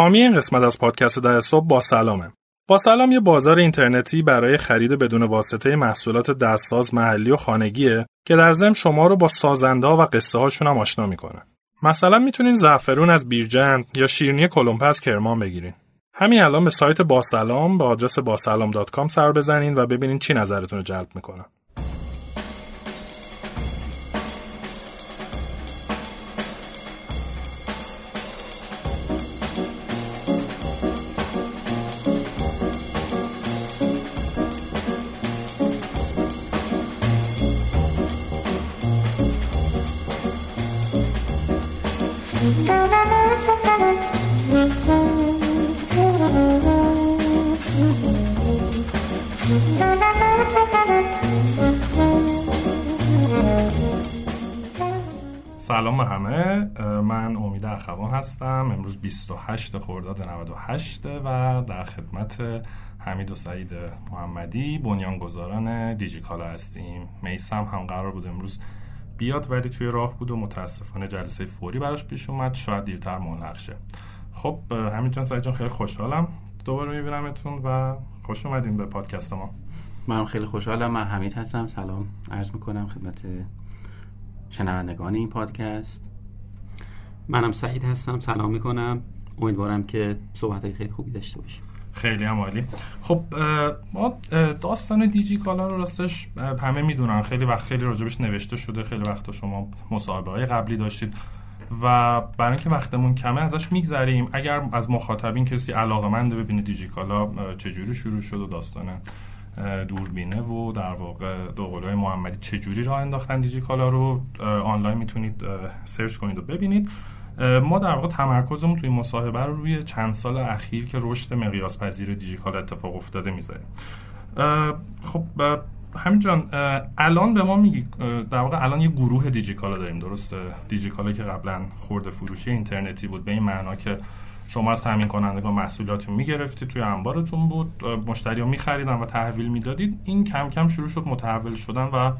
حامی این قسمت از پادکست در صبح با سلامه. با سلام یه بازار اینترنتی برای خرید بدون واسطه محصولات دستساز محلی و خانگیه که در ضمن شما رو با سازنده و قصه هاشون هم آشنا می‌کنه. مثلا می‌تونین زعفرون از بیرجند یا شیرینی کلمپه از کرمان بگیرین. همین الان به سایت باسلام به آدرس باسلام.com سر بزنین و ببینین چی نظرتون رو جلب می‌کنه. سلام به همه. من امید اخوان هستم. امروز 28 خرداد 98 و در خدمت حمید و سعید محمدی بنیانگذاران دیجیکالا هستیم. میسم هم قرار بود امروز بیاد ولی توی راه بود و متاسفانه جلسه فوری براش پیش اومد. شاید دیرتر ملحق خب همین جان سعید جان خیلی خوشحالم دوباره میبینمتون و خوش اومدین به پادکست ما. من خیلی خوشحالم من حمید هستم. سلام عرض می‌کنم خدمت شنوندگان این پادکست. منم سعید هستم. سلام می‌کنم. امیدوارم که صحبت خیلی خوبی داشته باشیم. خیلی هم عالی. خب ما داستان دیجی کالا رو راستش همه می‌دونن. خیلی وقت خیلی راجبش نوشته شده. خیلی وقت شما مصاحبه های قبلی داشتید. و برای اینکه وقتمون کمه ازش میگذریم. اگر از مخاطبین کسی علاقه منده ببینه دیجی کالا چجوری شروع شد و داستانه. دوربینه و در واقع دوقلوهای محمدی چجوری راه انداختن دیجیکالا رو آنلاین می‌تونید سرچ کنید و ببینید. ما در واقع تمرکزمون توی مصاحبه رو روی چند سال اخیر که رشد مقیاس پذیر دیجیکالا اتفاق افتاده می‌ذاریم. خب همین جان الان به ما میگی در واقع الان یه گروه دیجیکالا داریم درسته؟ دیجیکالا که قبلا خورده فروشی اینترنتی بود به این معنا که شما از تامین کنندگان محصولات می‌گرفتید توی انبارتون بود مشتری ها میخریدن و تحویل می‌دادید. این کم کم شروع شد متحول شدن و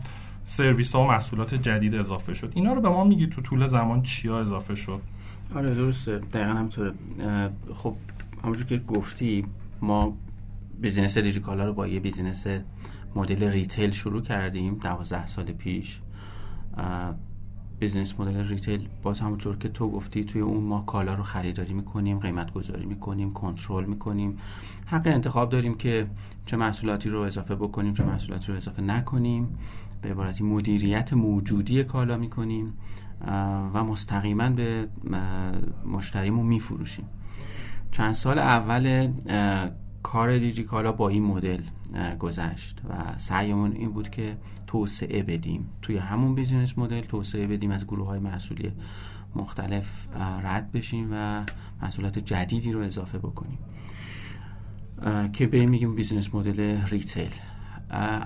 سرویس ها و محصولات جدید اضافه شد. اینا رو به ما میگی تو طول زمان چیا اضافه شد؟ آره درسته. دقیقا همینطوره خب همونجور که گفتی ما business دیجیکالا رو با یه business model retail شروع کردیم دوازده سال پیش. business model retail باز همونطور که تو گفتی توی اون ما کالا رو خریداری می‌کنیم قیمت گذاری می‌کنیم کنترل می‌کنیم. حق انتخاب داریم که چه محصولاتی رو اضافه بکنیم چه محصولاتی رو اضافه نکنیم. به عبارتی مدیریت موجودی کالا می‌کنیم و مستقیما به مشتریمون میفروشیم. چند سال اول کار دیجیکالا با این مدل گذشت و سعیمون این بود که توسعه بدیم. توی همون بیزینس مدل توسعه بدیم از گروه های محصولی مختلف رد بشیم و محصولات جدیدی رو اضافه بکنیم. که بهش میگیم business model retail.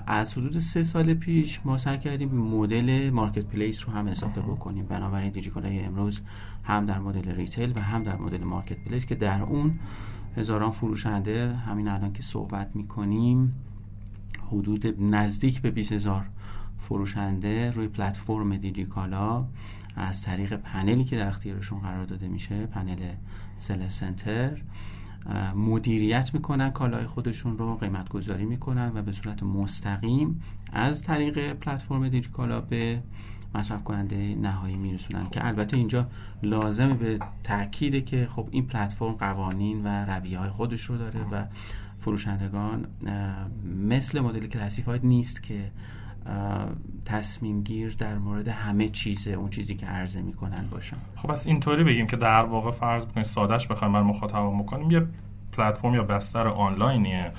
از حدود سه سال پیش ما سعی کردیم model marketplace رو هم اضافه بکنیم. بنابراین دیجیکالای امروز هم در model retail و هم در model marketplace که در اون هزاران فروشنده همین الان که صحبت می‌کنیم حدود نزدیک به 20 هزار فروشنده روی پلتفرم دیجیکالا از طریق پنلی که در اختیارشون قرار داده میشه پنل سل سنتر مدیریت می‌کنن کالای خودشون رو قیمت گذاری می‌کنن و به صورت مستقیم از طریق پلتفرم دیجیکالا به مصرف کننده نهایی میرسونن که البته اینجا لازمه به تاکیده که خب این پلتفرم قوانین و رویه های خودش رو داره و فروشندگان مثل مدل کلاسیفاید نیست که تصمیم گیر در مورد همه چیز اون چیزی که عرضه می‌کنن باشن. خب از اینطوری بگیم که در واقع فرض بکنیم سادهش بخوایم بر مخاطب بکنیم یه پلتفرم یا بستر آنلاینیه.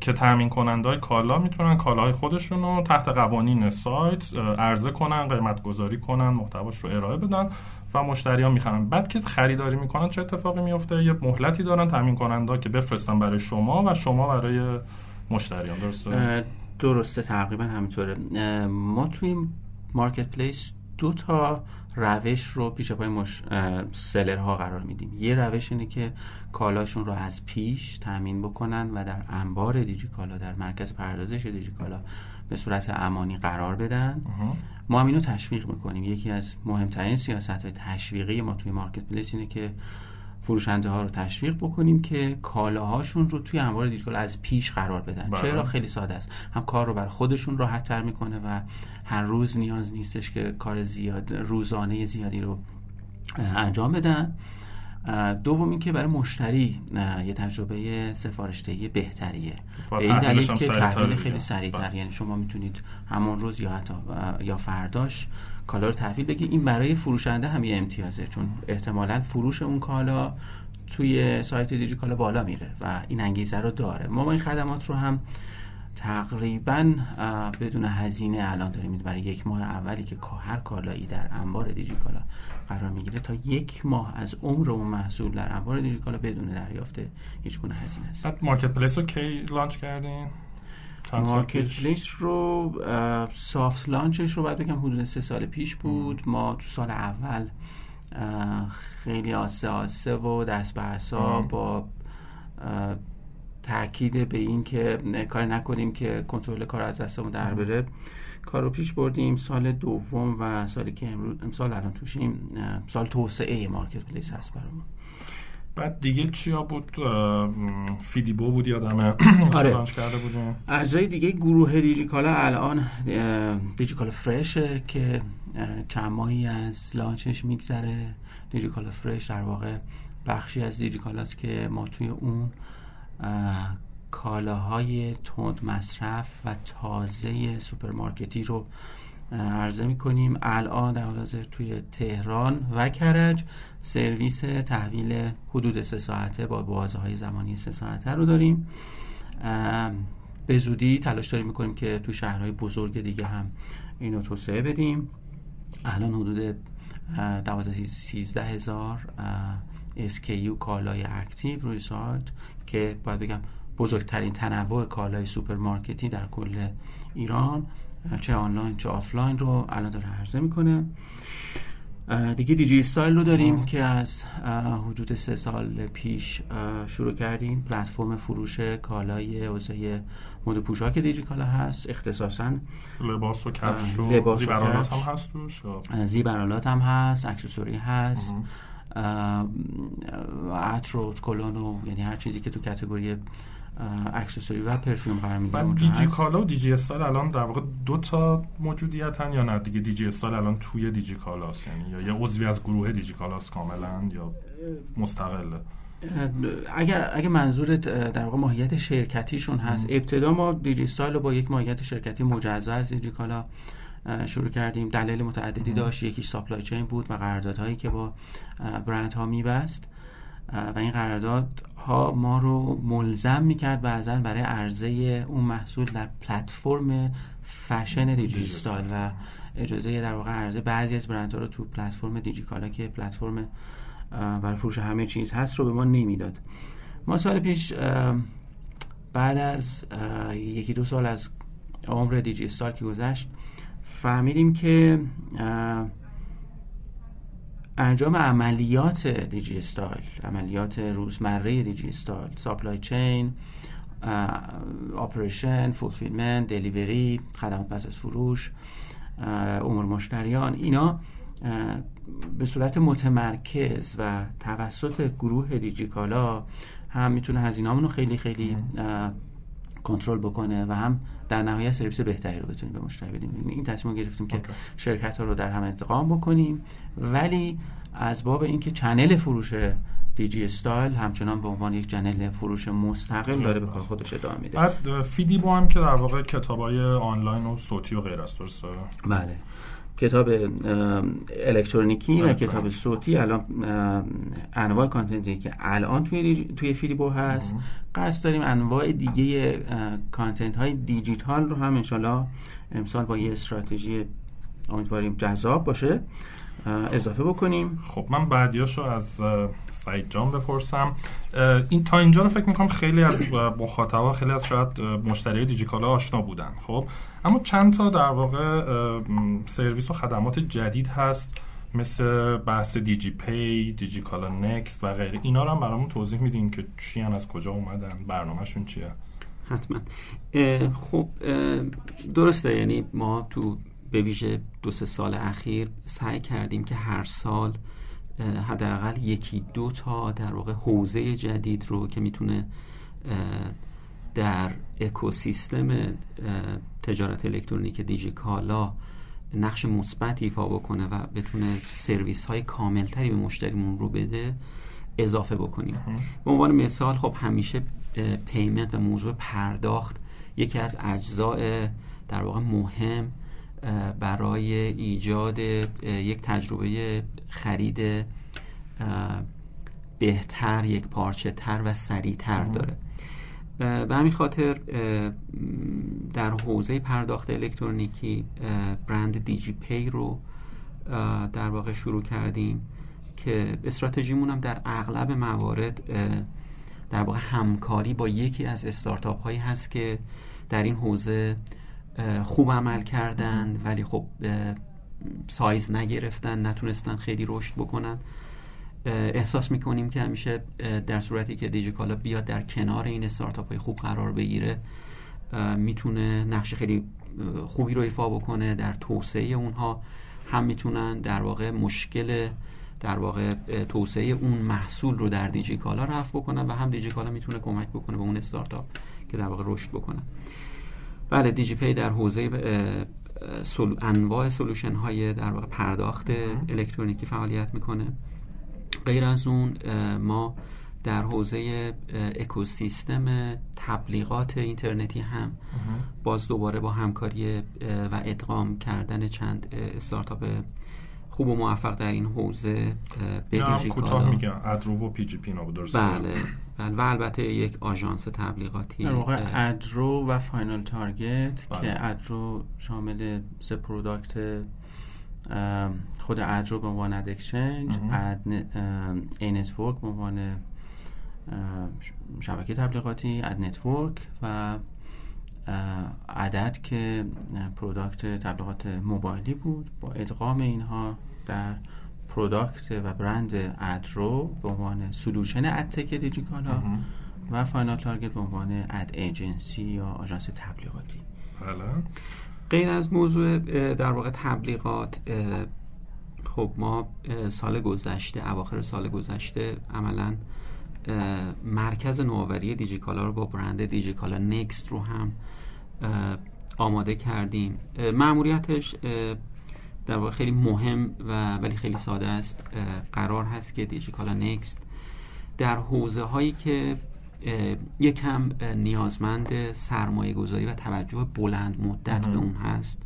که تامین کننده کالا می‌تونن کالاهای خودشون رو تحت قوانین سایت عرضه کنن قیمت گذاری کنن محتواش رو ارائه بدن و مشتری ها می‌خرن. بعد که خریداری می‌کنن چه اتفاقی میفته یه مهلتی دارن تامین کننده که بفرستن برای شما و شما برای مشتریان درسته؟ درسته تقریبا همینطوره. ما توی مارکت پلیس دو تا روش رو پیش پای مش... سلرها قرار میدیم. یه روش اینه که کالاشون رو از پیش تامین بکنن و در انبار دیجیکالا در مرکز پردازش دیجیکالا به صورت امانی قرار بدن. ما هم اینو تشویق می‌کنیم. یکی از مهمترین سیاست های تشویقی ما توی مارکت پلیس اینه که فروشنده ها رو تشویق بکنیم که کالاهاشون رو توی انبار دیجیکالا از پیش قرار بدن بله. چرا خیلی ساده است هم کار رو برای خودشون راحت تر می‌کنه و هر روز نیاز نیستش که کار زیاد روزانه زیادی رو انجام بدن دوم اینکه برای مشتری یه تجربه سفارشدهی بهتریه به این دلیل که دیگه. خیلی سریعتر بله. یعنی شما می‌تونید همون روز یا حتی یا فرداش کالا رو تحویل بگیرید این برای فروشنده هم یه امتیازه چون احتمالا فروش اون کالا توی سایت دیجی کالا بالا میره و این انگیزه رو داره. ما این خدمات رو هم تقریبا بدون هزینه الان داریم. برای یک ماه اولی که هر کالایی در انبار دیجیکالا قرار می‌گیره تا یک ماه از عمر اون محصول در انبار دیجیکالا بدون دریافت هیچ گونه هزینه است. بعد مارکت پلیس رو کی لانچ کردین؟ مارکت؟ پلیس رو سافت لانچش رو باید بگم حدود سه سال پیش بود. ما تو سال اول خیلی آسه آسه و دست به مم. با تاکید به این که نه، کاری نکنیم که کنترل کار از دستمون در بره. کار رو پیش بردیم سال دوم و سالی که امروز امسال الان توشیم سال توسعه marketplace هست برامون. بعد دیگه چیا بود؟ فیدیبو بود یادمه آره. launch کرده بودیم. اجزای دیگه گروه دیجیکالا الان دیجیکالا فرشه که چند ماهی از launch ش میگذره. دیجیکالا فرش در واقع بخشی از دیجیکالاست که ما توی اون اه، کالاهای تند مصرف و تازه سوپرمارکتی رو عرضه می‌کنیم. الان در حال حاضر توی تهران و کرج سرویس تحویل حدود سه ساعته با بازه های زمانی سه ساعته رو داریم. به زودی تلاش داریم می‌کنیم که تو شهرهای بزرگ دیگه هم اینو توسعه بدیم. الان حدود دوازده سیزده هزار SKU کالای active روی سایت که باید بگم بزرگترین تنوع کالای سوپرمارکتی در کل ایران. چه آنلاین چه آفلاین رو الان داره عرضه می‌کنه. دیگه دیجی استایل رو داریم که از حدود سه سال پیش شروع کردیم. پلتفرم فروش کالای حوزه مد و پوشاک دیجی کالا هست. اختصاصا لباس و کفش و لباس کفش. هم هست توش؟ زیورآلات هم هست accessory هست. عطر و کلون و یعنی هر چیزی که تو category accessory و perfume قرار بعد اونجا دیجی. کالا و دیجی استایل الان در واقع دو تا موجودیتن یا نه؟ دیگه دیجی استایل الان توی دیجی کالاست یعنی یا یه عضوی از گروه دیجی کالاست کاملا یا مستقله؟ اگر اگر منظورت در واقع ماهیت شرکتیشون هست ابتدا ما دیجی استایل رو با یک ماهیت شرکتی مجزا از دیجی کالا شروع کردیم. دلیل متعددی داشت. یکیش supply chain بود و قراردادهایی که با برند ها میبست. و این قرارداد ها ما رو ملزم می‌کرد بعضا برای عرضه اون محصول در پلتفرم فشن دیجی دیجی استایل و اجازه در واقع عرضه بعضی از برندها رو تو پلتفرم دیجی کالا که پلتفرم برای فروش همه چیز هست رو به ما نمی‌داد. ما سال پیش بعد از یکی دو سال از عمر دیجی استایل که گذشت فهمیدیم که انجام عملیات دیجی استایل عملیات روزمره دیجی استایل supply chain operation fulfillment delivery خدمات پس از فروش امور مشتریان اینا به صورت متمرکز و توسط گروه دیجیکالا هم می‌تونه هزینه‌مون رو خیلی خیلی کنترل بکنه و هم در نهایت سرویس بهتری رو بتونیم به مشتری بدیم این تصمیم گرفتیم که. شرکت ها رو در هم ادغام بکنیم ولی از باب اینکه channel فروش دیجی استایل همچنان به عنوان یک channel فروش مستقل داره به کار خودش ادامه میده. بعد فیدیبو هم که در واقع کتابای آنلاین و صوتی و غیر است درسته بله. کتاب الکترونیکی و الکترونیک. کتاب صوتی الان انواع content ی که الان توی توی فیدیبو هست. قصد داریم انواع دیگه content های دیجیتال رو هم انشالله امسال با یه استراتژی امیدواریم جذاب باشه. اضافه بکنیم. خب من بعدیاشو از سعید جان بپرسم. این تا اینجا رو فکر می‌کنم خیلی از مخاطبا خیلی از شاید مشتری دیجیکالا آشنا بودن خب؟ اما چند تا در واقع سرویس و خدمات جدید هست مثل بحث دیجی پی، دیجیکالا نکست و غیره. اینا رو هم برامون توضیح میدین که چی از کجا اومدن برنامهشون چیه؟ حتما. اه، خب اه، درسته یعنی ما تو به ویژه دو سه سال اخیر سعی کردیم که هر سال حداقل یکی دو تا در واقع حوزه جدید رو که می‌تونه در اکوسیستم تجارت الکترونیک دیجیکالا نقش مثبت ایفا بکنه و بتونه سرویس های کاملتری به مشتریمون رو بده اضافه بکنیم. به عنوان مثال خب همیشه پیمنت و موضوع پرداخت یکی از اجزاء در واقع مهم برای ایجاد یک تجربه خرید بهتر یک پارچه تر و سریعتر داره. به همین خاطر در حوزه پرداخت الکترونیکی برند دیجی پی رو در واقع شروع کردیم که استراتژیمون هم در اغلب موارد در واقع همکاری با یکی از استارتاپ هایی هست که در این حوزه خوب عمل کردن ولی خب سایز نگرفتن نتونستن خیلی رشد بکنن. احساس می‌کنیم که همیشه در صورتی که دیجیکالا بیاد در کنار این استارتاپ های خوب قرار بگیره می‌تونه نقش خیلی خوبی رو ایفا بکنه در توسعه اونها. هم می‌تونن در واقع مشکل در واقع توسعه اون محصول رو در دیجیکالا رفع بکنن و هم دیجیکالا می‌تونه کمک بکنه به اون استارتاپ که در واقع رشد بکنن بله دیجی پی در حوزه انواع سلوشن های در واقع پرداخت الکترونیکی فعالیت می‌کنه. غیر از اون ما در حوزه اکوسیستم تبلیغات اینترنتی هم باز دوباره با همکاری و ادغام کردن چند استارتاپ خوب و موفق در این حوزه به کوتاه میگم. ادرو و PGP بله. و البته یک آژانس تبلیغاتی در واقع ادرو و Final Target بله. که ادرو شامل سه product خود ادرو به عنوان ad exchange ad ای network به عنوان شبکه تبلیغاتی ad network و عدد که product تبلیغات موبایلی بود با ادغام اینها در product و برند ادرو به عنوان solution ad tech دیجیکالا و Final Target به عنوان ad agency یا آژانس تبلیغاتی. بله. غیر از موضوع در واقع تبلیغات خب ما سال گذشته اواخر سال گذشته عملا مرکز نوآوری دیجیکالا رو با برند دیجیکالا نکست رو هم آماده کردیم. معمولیتش در واقع خیلی مهم و ولی خیلی ساده است قرار هست که دیجیکالا نکست در حوزه هایی که یکم نیازمند سرمایه گذاری و توجه بلند مدت به اون هست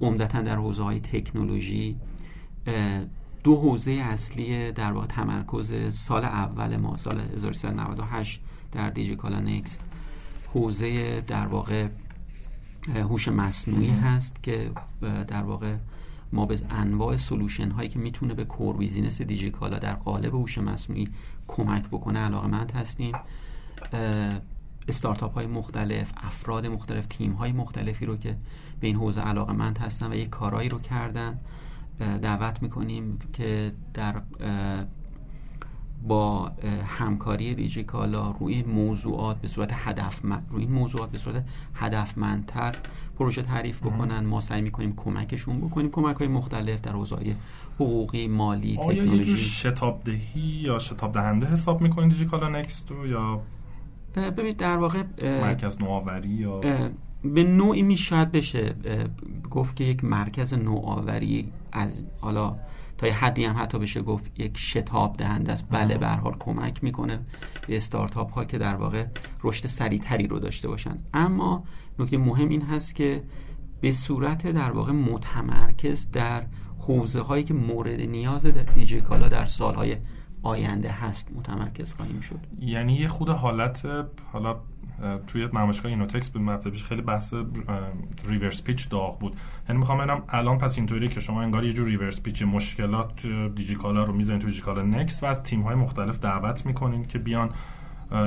عمدتا در حوزه های تکنولوژی. دو حوزه اصلی در واقع تمرکز سال اول ما سال 1398 در دیجیکالا Next حوزه در واقع هوش مصنوعی هست که در واقع ما به انواع solution هایی که می‌تونه به core business دیجیکالا در قالب هوش مصنوعی کمک بکنه علاقمند هستیم. استارتاپ های مختلف افراد مختلف تیم های مختلفی رو که به این حوزه علاقمند هستن و یک کارایی رو کردن دعوت می‌کنیم که در با همکاری دیجیکالا روی موضوعات به صورت هدف روی این موضوعات به صورت هدفمندتر پروژه تعریف بکنن. ما سعی می‌کنیم کمکشون بکنیم. کمک های مختلف در حوزه حقوقی مالی آیا تکنولوژی یه جور شتاب دهی یا شتاب دهنده حساب می‌کنین دیجیکالا نکستو یا ببینید در واقع مرکز نوآوری یا به نوعی می شاید بشه گفت که یک مرکز نوآوری از حالا تا یه حدی هم حتی بشه گفت یک شتاب دهنده است. بله به حال کمک می‌کنه به استارتاپ ها که در واقع رشد سریعتری رو داشته باشن. اما نکته مهم این هست که به صورت در واقع متمرکز در حوزه هایی که مورد نیاز دیجیکالا در سالهای آینده هست متمرکز خواهیم شد. یعنی یه خود حالت حالا توی نمایشگاه اینوتکس بود هفته پیش خیلی بحث reverse pitch داغ بود. یعنی می‌خوام ببینم الان پس اینطوری که شما انگار یه جور reverse pitch مشکلات دیجیکالا رو می‌زنید تو دیجیکالا Next و از تیم های مختلف دعوت می‌کنین که بیان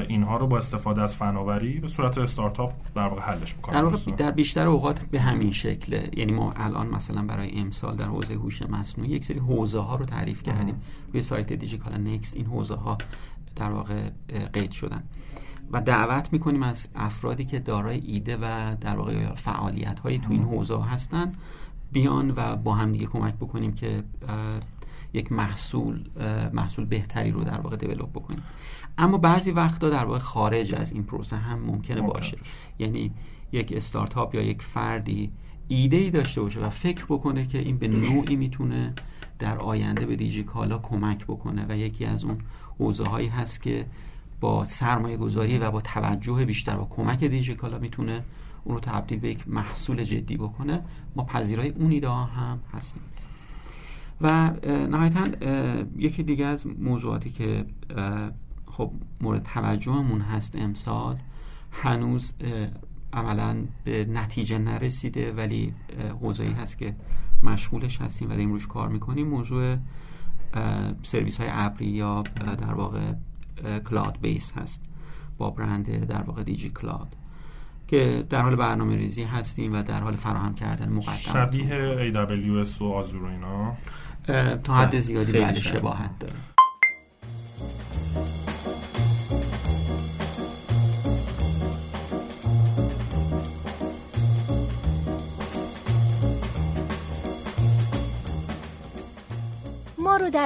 اینها رو با استفاده از فناوری به صورت استارتاپ در واقع حلش می‌کنن. در, در بیشتر اوقات به همین شکله یعنی ما الان مثلا برای امسال در حوزه هوش مصنوعی یک سری حوزه ها رو تعریف کردیم. روی سایت دیجیکالا نکست این حوزه ها در واقع قید شدن. و دعوت می‌کنیم از افرادی که دارای ایده و در واقع فعالیت هایی تو این حوزه هستن بیان و با هم دیگه کمک بکنیم که یک محصول محصول بهتری رو در واقع دیولپ بکنیم. اما بعضی وقتا در واقع خارج از این پروسه هم ممکنه باشه. یعنی یک استارتاپ یا یک فردی ایده ای داشته باشه و فکر بکنه که این به نوعی می‌تونه در آینده به دیجی کالا کمک بکنه و یکی از اون حوزه هایی هست که با سرمایه گذاری و با توجه بیشتر و کمک دیجی کالا می‌تونه اون رو تبدیل به یک محصول جدی بکنه. ما پذیرای اون ایده هم هستیم. و نهایتا یکی دیگه از موضوعاتی که خب مورد توجهمون هست امسال هنوز عملا به نتیجه نرسیده ولی حوزه‌ای هست که مشغولش هستیم و داریم روش کار می‌کنیم. موضوع سرویس های ابری یا در واقع cloud base هست. با برند در واقع دیجی کلاد که در حال برنامه ریزی هستیم و در حال فراهم کردن مقدمات شبیه AWS و Azure اینا. تا حد بله، زیادی بله شباهت داره.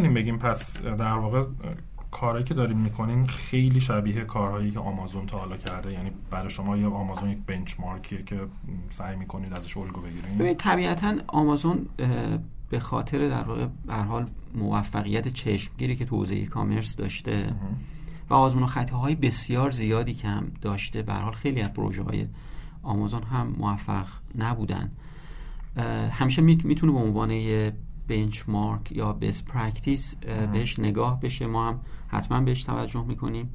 می‌تونیم بگیم پس در واقع کارهایی که داریم می‌کنین خیلی شبیه کارهایی که آمازون تا حالا کرده؟ یعنی برای شما یا آمازون یک بنچمارکیه که سعی می‌کنید ازش الگو بگیرید ببین طبیعتا آمازون به خاطر در واقع به حال موفقیت چشمگیری که تو حوزه کامرس داشته و آزمون و بسیار زیادی که هم داشته به حال خیلی از پروژه های آمازون هم موفق نبودن. همیشه می‌تونه به عنوان benchmark یا best practice بهش نگاه بشه. ما هم حتما بهش توجه می‌کنیم.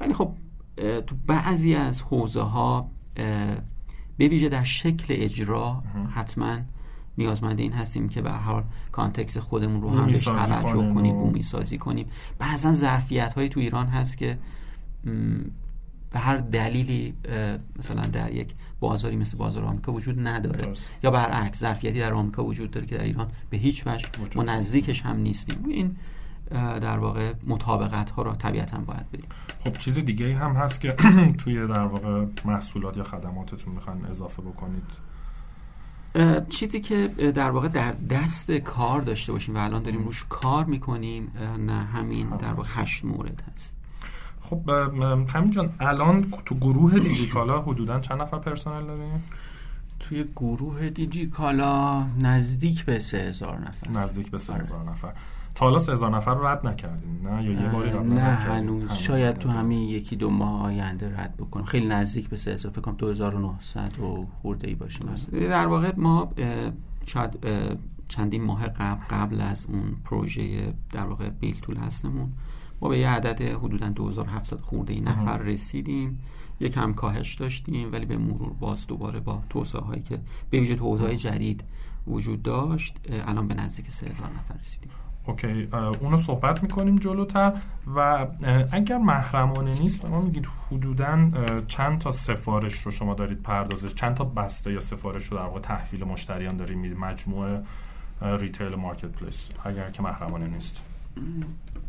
ولی خب تو بعضی از حوزه ها بویژه در شکل اجرا حتما نیازمند این هستیم که به حال context خودمون رو هم بهش توجه کنیم بومی سازی کنیم. بعضا ظرفیت های تو ایران هست که به هر دلیلی مثلا در یک بازاری مثل بازار آمریکا وجود نداره. یا برعکس ظرفیتی در آمریکا وجود داره که در ایران به هیچ وجه ما نزدیکش هم نیستیم. این در واقع مطابقت ها را طبیعتا باید بدیم. خب چیز دیگه هم هست که توی در واقع محصولات یا خدماتتون می‌خوان اضافه بکنید؟ چیزی که در واقع در دست کار داشته باشیم و الان داریم روش کار می‌کنیم نه همین در واقع هشت مورد هست. خب همین جان الان تو گروه دیجیکالا حدودا چند نفر پرسنل داریم؟ توی گروه دیجیکالا نزدیک به سه هزار نفر. نزدیک به سه هزار نفر. تا حالا سه هزار نفر رو رد نکردیم نه؟ یا یه باری رد نه هنوز. شاید تو همین یکی دو ماه آینده رد بکنیم خیلی نزدیک به سه هزار فکر کنم 2900 و خورده ای باشیم. در واقع ما چندین ماه قبل قبل از اون پروژه در واقع بیل تول هستمون ما به یه عدد حدودا 2700 خورده این نفر رسیدیم. یک هم کاهش داشتیم ولی به مرور باز دوباره با توسعه هایی که به ویژه توسعه جدید وجود داشت الان به نزدیک 3000 نفر رسیدیم. اوکی. اونو صحبت می‌کنیم جلوتر و اگر محرمانه نیست به ما میگید حدودا چند تا سفارش رو شما دارید پردازش؟ چند تا بسته یا سفارش رو در واقع تحویل مشتریان دارید؟ می‌دید مجموعه retail marketplace اگر که محرمانه نیست.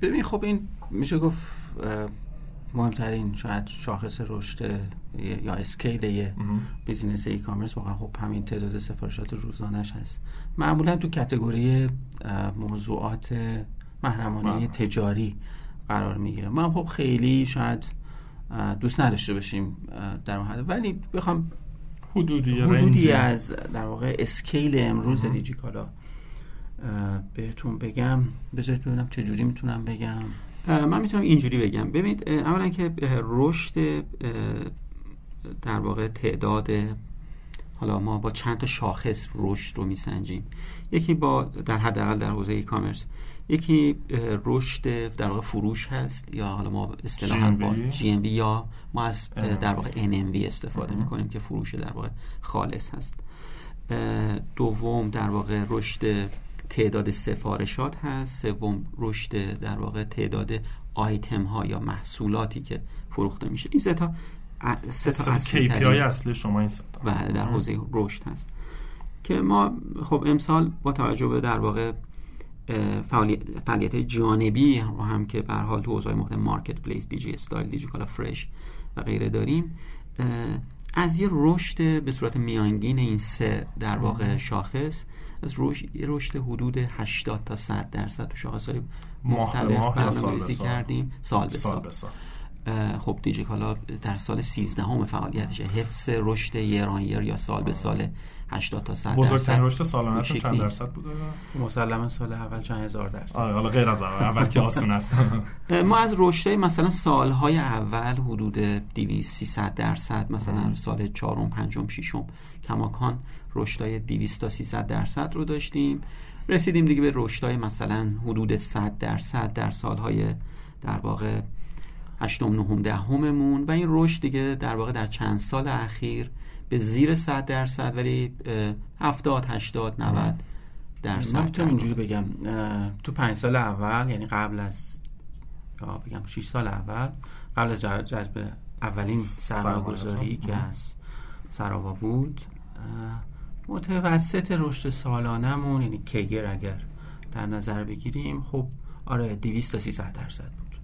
ببین خب این میشه گفت مهمترین شاید شاخص رشد یا scale یه business e-commerce واقعا خب همین تعداد سفارشات روزانش هست. معمولا تو category موضوعات محرمانه تجاری قرار می‌گیره. ما خب خیلی شاید دوست نداشته باشیم در حد. ولی بخوام حدودی حدودی از در واقع اسکیل امروز دیجیکالا بهتون بگم بذارید ببینم چه جوری می‌تونم بگم. من می‌تونم اینجوری بگم. ببینید اولا که رشد در واقع تعداد حالا ما با چند تا شاخص رشد رو میسنجیم. یکی با در حداقل در حوزه ای کامرس یکی رشد در واقع فروش هست یا حالا ما اصطلاحا با جی ام یا ما از در واقع ان استفاده می‌کنیم که فروش در واقع خالص هست. دوم در واقع رشد تعداد سفارشات هست. سوم رشد در واقع تعداد آیتم ها یا محصولاتی که فروخته میشه. این سه تا سه تا اصلی اصلی شما این سه بله در حوزه رشد هست. که ما خب امسال با توجه به در واقع فعالیت جانبی رو هم که به حال تو حوزه مختلف marketplace دیجی استایل دیجی کالا فرش و غیره داریم از یه رشد به صورت میانگین این سه در واقع شاخص از رشد رشد حدود 80 تا 100 درصد تو شاخص های مختلف برنامه‌ریزی کردیم. سال به سال, سال, خب دیجیکالا در سال 13 همه فعالیتش حفظ رشد یران یا سال به سال 80 تا 100 بزرگترین رشد سالانه چند درصد بوده؟ مسلما سال اول چند هزار درصد. آره حالا غیر از اول. اول که آسون است. ما از رشد مثلا سالهای اول حدود 200 300 درصد مثلا سال چهارم پنجم ششم کماکان رشدای 200 تا 300 درصد رو داشتیم. رسیدیم دیگه به رشدای مثلا حدود 100 درصد در سالهای در واقع هشتم نهم دهممون. و این رشد دیگه در واقع در چند سال اخیر به زیر 100 درصد ولی 70 80 90 درصد من اینجوری بگم تو پنج سال اول یعنی قبل از یا بگم 6 سال اول قبل از جذب اولین سرمایه‌گذاری که از سراوا بود متوسط رشد سالانمون یعنی کیگر اگر در نظر بگیریم خب آره 200 تا 300 درصد بود.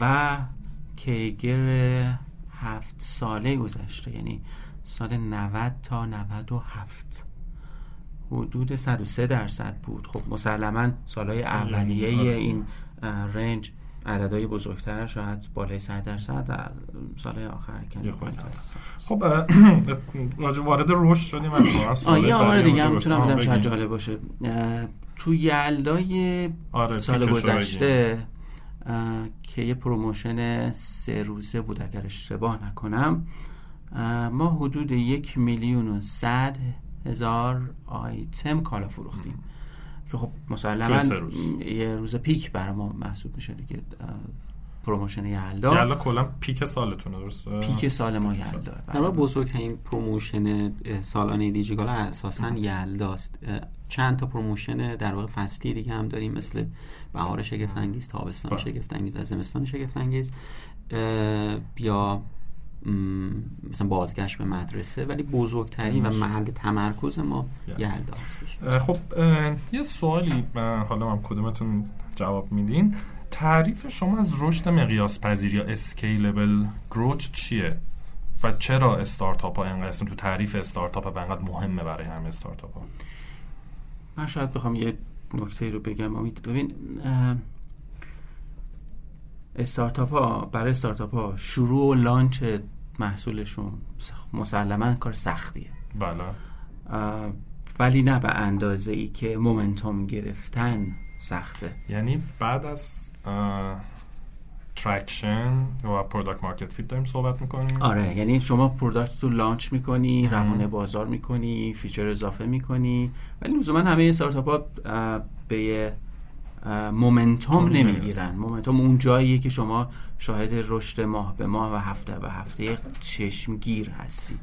و کیگر هفت ساله گذشته یعنی سال 90 تا 97 حدود 103 درصد بود. خب مسلما سالهای اولیه این range عددهای بزرگتر شاید بالای 100 درصد سال آخر خب راجع وارد رشد شدیم یه آمار دیگه هم می‌تونم بدم شاید جالب باشه. تو یلدای آره، سال گذشته که یه promotion سه روزه بود اگر اشتباه نکنم. ما حدود یک میلیون و صد هزار آیتم کالا فروختیم. که خب مسلما یه روز peak برای ما محسوب میشه دیگه. promotion یلدا یلدا کلا peak سالتونه درسته؟ peak سال ما یلدا در واقع بزرگترین promotion سالانه دیجیکالا اساسا یلداست چند تا promotion در واقع فصلی دیگه هم داریم مثل بهار شگفت انگیز تابستان بله. شگفت انگیز و زمستان شگفت انگیز یا مثلا بازگشت به مدرسه ولی بزرگترین و محل تمرکز ما یلدا هستش خب یه سوالی حالا هم کدومتون جواب میدین؟ تعریف شما از رشد مقیاس پذیر یا اسکیلبل گروت چیه؟ و چرا استارتاپ ها اینقدر تو تعریف استارتاپ ها اینقدر مهمه برای همه استارتاپ ها من شاید بخوام یه نکته رو بگم. امید ببین استارتاپ ها برای استارتاپ ها شروع و launch محصولشون مسلما کار سختیه. بله. ولی نه به اندازه ای که momentum گرفتن سخته. یعنی بعد از traction و product market fit داریم صحبت می‌کنیم. آره یعنی شما product رو launch می‌کنی روانه بازار می‌کنی feature اضافه می‌کنی ولی لزوما همه استارتاپ ها به مومنتوم نمی‌گیرن. مومنتوم اون جاییه که شما شاهد رشد ماه به ماه و هفته به هفته چشمگیر هستی.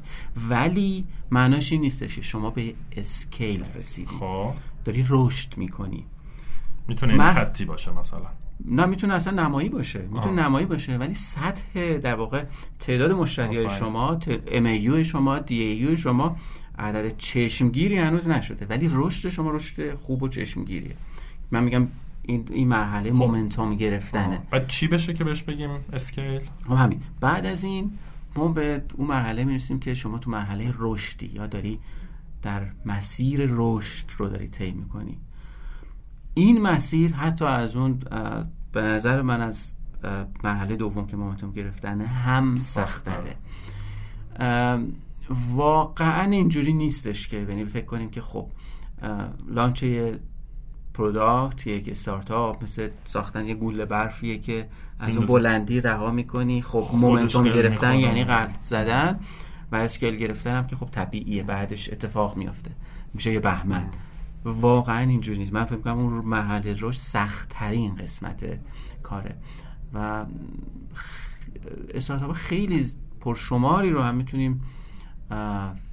ولی معناش این نیستش که شما به اسکیل رسیدی. خب. داری رشد می‌کنی. می‌تونه این خطی باشه مثلا. نه می‌تونه اصلا نمایی باشه. می‌تونه نمایی باشه. ولی سطح در واقع تعداد مشتری های شما ام شما دی ای شما عدد چشمگیری هنوز نشده. ولی رشد شما رشد خوب و چشمگیریه. من میگم این این مرحله خب. مومنتوم گرفتنه. بعد چی بشه که بهش بگیم اسکیل؟ خب همین. بعد از این ما به اون مرحله می‌رسیم که شما تو مرحله رشدی یا داری در مسیر رشد رو داری طی می‌کنی. این مسیر حتی از اون به نظر من از مرحله دوم که مومنتوم گرفتنه هم سخت داره واقعا اینجوری نیستش که یعنی فکر کنیم که خب launch یه product یک استارتاپ مثل ساختن یه گوله برفیه که از اون بلندی رها می‌کنی خب momentum گرفتن یعنی غلت زدن و scale گرفتن هم که خب طبیعیه بعدش اتفاق میافته. میشه یه بهمن. واقعا اینجوری نیست. من فکر کنم اون مرحله رشد سخت ترین قسمت کاره. و استارتاپ خیلی پرشماری رو هم می‌تونیم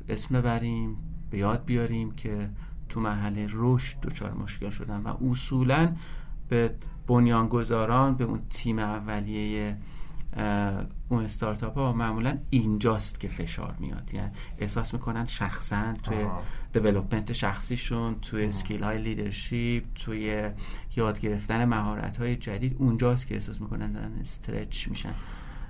اسم ببریم به یاد بیاریم که تو مرحله رشد دچار مشکل شدن. و اصولا به بنیانگذاران به اون تیم اولیه اون استارتاپ ها معمولا اینجاست که فشار میاد. یعنی احساس می‌کنن شخصا توی development شخصیشون توی skill های leadership توی یاد گرفتن مهارت های جدید اونجاست که احساس می‌کنن دارن stretch میشن.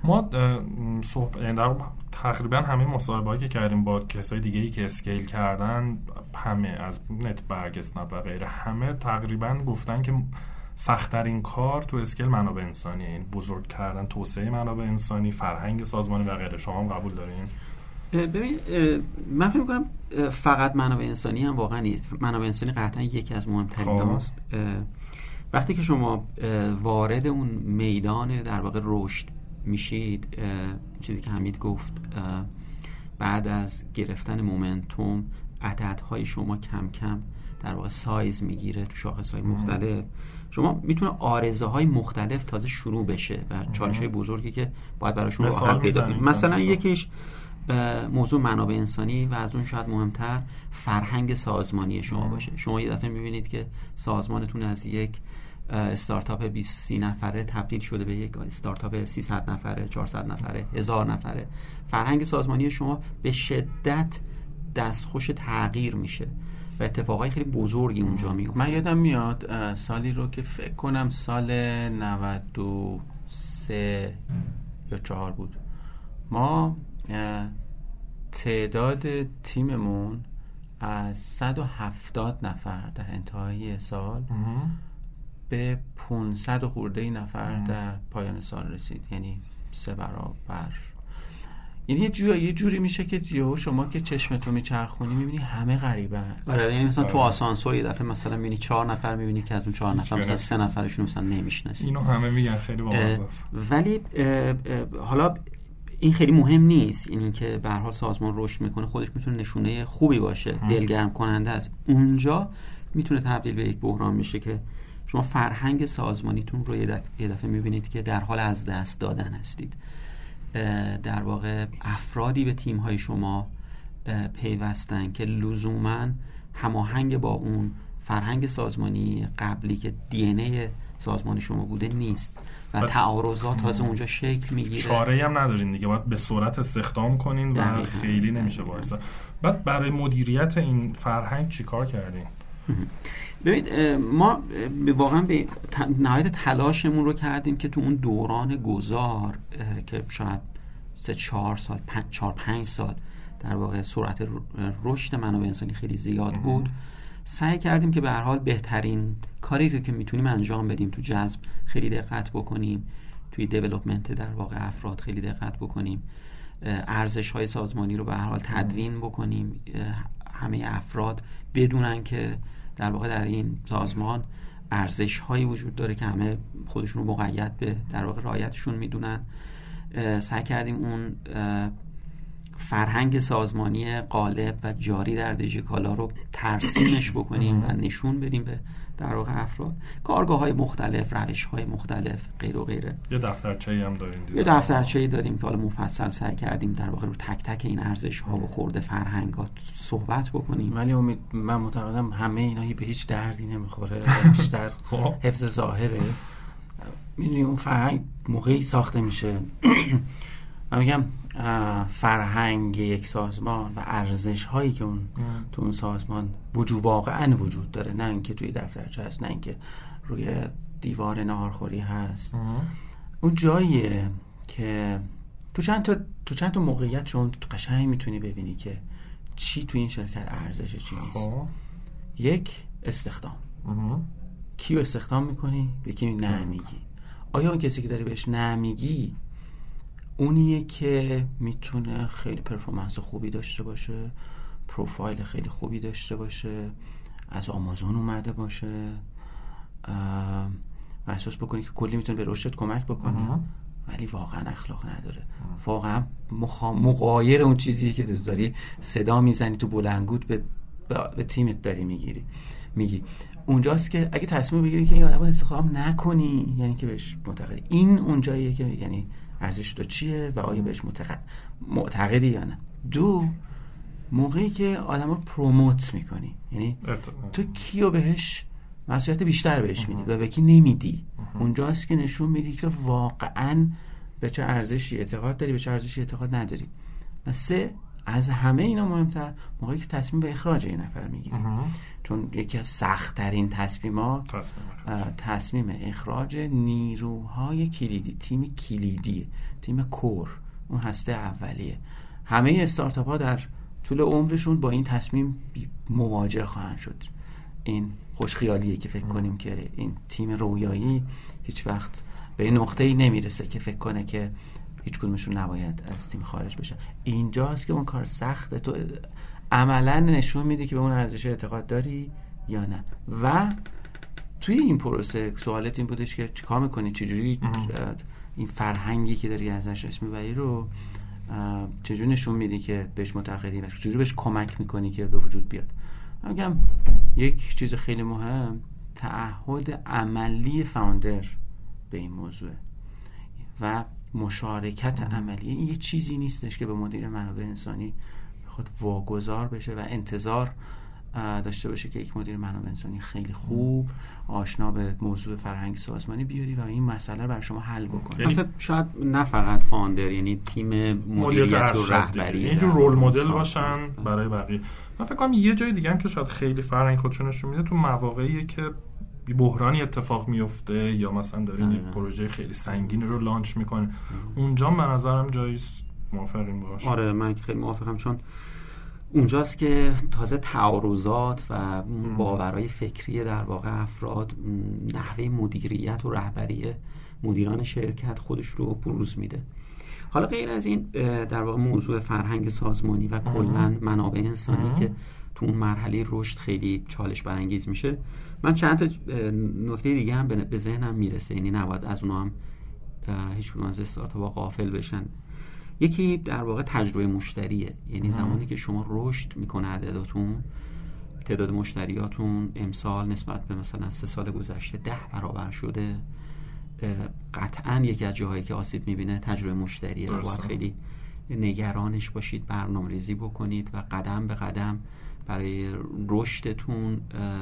ما. یعنی در تقریبا همه مصاحبه که کردیم با کسای دیگه ای که scale کردن همه از نت برگ اسنپ و غیره همه تقریبا گفتن که سختترین کار تو scale منابع انسانی این بزرگ کردن توسعه منابع انسانی فرهنگ سازمانی و غیره. شما هم قبول دارین؟ ببین من فکر می‌کنم فقط منابع انسانی هم واقعا نیست. منابع انسانی قطعا یکی از مهمترین خب. هاست وقتی که شما وارد اون میدان در واقع رشد میشید چیزی که حمید گفت بعد از گرفتن مومنتوم عددهای شما کم کم در واقع سایز می‌گیره تو شاخص های مختلف. شما می‌تونه آرزه های مختلف تازه شروع بشه و چالش های بزرگی که باید براشون حل پیدا مثلا یکیش موضوع منابع انسانی و از اون شاید مهمتر فرهنگ سازمانی شما باشه. شما یه دفعه می‌بینید که سازمانتون از یک استارتاپ 20 30 نفره تبدیل شده به یک استارتاپ 300 نفره 400 نفره هزار نفره. فرهنگ سازمانی شما به شدت دستخوش تغییر میشه. و اتفاقای خیلی بزرگی اونجا میفته. من یادم میاد سالی رو که فکر کنم سال 93 یا 4 بود. ما تعداد تیممون از 170 نفر در انتهای سال به 500 خورده نفر در پایان سال رسید. یعنی سه برابر. یعنی یه جوری یه جوری میشه که یهو شما که چشمتو میچرخونی می‌بینی همه غریبن. آره یعنی مثلا تو آره. آسانسور یه دفعه مثلا می‌بینی چهار نفر می‌بینی که از اون چهار نفر مثلا سه نفرشون مثلا نمی‌شناسی اینو همه میگن خیلی ولی حالا این خیلی مهم نیست. یعنی که به حال سازمان رشد می‌کنه خودش می‌تونه نشونه خوبی باشه. دلگرم کننده است. اونجا می‌تونه تبدیل به یک بحران میشه که شما فرهنگ سازمانیتون رو یه دفعه می‌بینید که در حال از دست دادن هستید. در واقع افرادی به تیم های شما پیوستن که لزوما هماهنگ با اون فرهنگ سازمانی قبلی که دی سازمان شما بوده نیست و تعارضات تازه اونجا شکل می‌گیره. چاره هم ندارین دیگه. باید به صورت استخدام کنین و خیلی نمیشه باعث. بعد برای مدیریت این فرهنگ چیکار کردین؟ ببینید ما واقعا به نهایت تلاشمون رو کردیم که تو اون دوران گذار که شاید سه چهار سال چهار پنج سال در واقع سرعت رشد منابع انسانی خیلی زیاد بود سعی کردیم که به هر حال بهترین کاری رو که می‌تونیم انجام بدیم تو جذب خیلی دقت بکنیم توی دیولپمنت در واقع افراد خیلی دقت بکنیم ارزش های سازمانی رو به هر حال تدوین بکنیم همه افراد بدونن که در واقع در این سازمان ارزش هایی وجود داره که همه خودشون رو مقید به در واقع رایتشون می‌دونن. سعی کردیم اون فرهنگ سازمانی غالب و جاری در دیجیکالا رو ترسیمش بکنیم و نشون بدیم به در واقع افراد. کارگاه های مختلف روش های مختلف غیر و غیره. یه دفترچه هم داریم یه دفترچه داریم که حالا مفصل سعی کردیم در واقع رو تک تک این ارزش ها و خورده فرهنگ ها صحبت بکنیم. ولی امید من معتقدم همه اینا به هیچ دردی نمی‌خوره. بیشتر خب. حفظ ظاهره. می‌دونی اون فرهنگ موقعی ساخته میشه. من میگم فرهنگ یک سازمان و ارزش هایی که اون تو اون سازمان وجود واقعا وجود داره. نه اینکه توی دفترچه هست نه اینکه روی دیوار نهارخوری هست. اون جاییه که تو چند تا تو چند تا موقعیت شما تو قشنگ می‌تونی ببینی که چی تو این شرکت ارزش چی نیست. خب. یک استخدام. کیو استخدام می‌کنی؟ یکی نمیگی آیا اون کسی که داری بهش نمیگی اونیه که می‌تونه خیلی پرفورمنس خوبی داشته باشه پروفایل خیلی خوبی داشته باشه از آمازون اومده باشه و احساس بکنی که کلی می‌تونه به رشدت کمک بکنه. ولی واقعا اخلاق نداره. واقعا مقایر اون چیزی که دوست داری. صدا می‌زنی تو بلنگوت به, به تیمت داری می‌گیری. میگی. اونجاست که اگه تصمیم بگیری که این آدم انتخاب نکنی یعنی که بهش معتقدی. این اونجاییه که یعنی ارزش تو چیه و آیا بهش معتقد معتقدی یا نه؟ دو موقعی که آدم رو پروموت می‌کنی. یعنی تو کیو بهش مسئولیت بیشتر بهش میدی و به کی نمیدی؟ اونجاست که نشون میدی که واقعا به چه ارزشی اعتقاد داری به چه ارزشی اعتقاد نداری. و سه از همه اینا مهمتر موقعی که تصمیم به اخراج این نفر می‌گیری چون یکی از سختترین تصمیمات تصمیم اخراج. نیروهای کلیدی تیم کلیدی تیم کور. اون هسته اولیه. همه استارتاپ ها در طول عمرشون با این تصمیم مواجه خواهند شد. این خوشخیالیه که فکر کنیم که این تیم رویایی هیچ وقت به نقطه ای نمی‌رسه که فکر کنه که هیچ کدومشون نباید از تیم خارج بشن. اینجاست که اون کار سخته. تو عملا نشون میدی که به اون ارزش اعتقاد داری یا نه. و توی این پروسه سوالت این بودش که چیکار می‌کنی؟ چجوری این فرهنگی که داری ازش اسم می‌بری رو چجوری نشون میدی که بهش معتقدی و چجوری بهش کمک می‌کنی که به وجود بیاد؟ میگم یک چیز خیلی مهم تعهد عملی فاوندر به این موضوع و مشارکت عملی. این یه چیزی نیستش که به مدیر منابع انسانی خود واگذار بشه و انتظار داشته باشه که یک مدیر منابع انسانی خیلی خوب آشنا به موضوع فرهنگ سازمانی بیاری و این مسئله بر شما حل بکنه. یعنی شاید نه فقط فاندر یعنی تیم مدیریت و رهبری اینجور رول مدل باشن برای بقیه. من فکر کنم یه جای دیگه هم که شاید خیلی فرهنگ خودشون نشون میده تو مواقعی که بحرانی اتفاق میفته یا مثلا دارین یک پروژه خیلی سنگین رو لانچ می‌کنه اونجا به نظرم جایی موافقیم باشه. آره من خیلی موافقم چون اونجاست که تازه تعارضات و باورهای فکری در واقع افراد نحوه مدیریت و رهبری مدیران شرکت خودش رو بروز میده. حالا غیر از این در واقع موضوع فرهنگ سازمانی و کلا منابع انسانی که تو اون مرحله رشد خیلی چالش برانگیز میشه. من چند تا نکته دیگه هم به ذهنم می‌رسه. یعنی نباید از اونها هم هیچ کدوم از استارتاپ غافل بشن. یکی در واقع تجربه مشتریه. یعنی زمانی که شما رشد می‌کنه عدداتون تعداد مشتریاتون امسال نسبت به مثلا سه سال گذشته ده برابر شده. قطعا یکی از جاهایی که آسیب می‌بینه تجربه مشتریه. باید خیلی نگرانش باشید برنامه ریزی بکنید و قدم به قدم برای رشدتون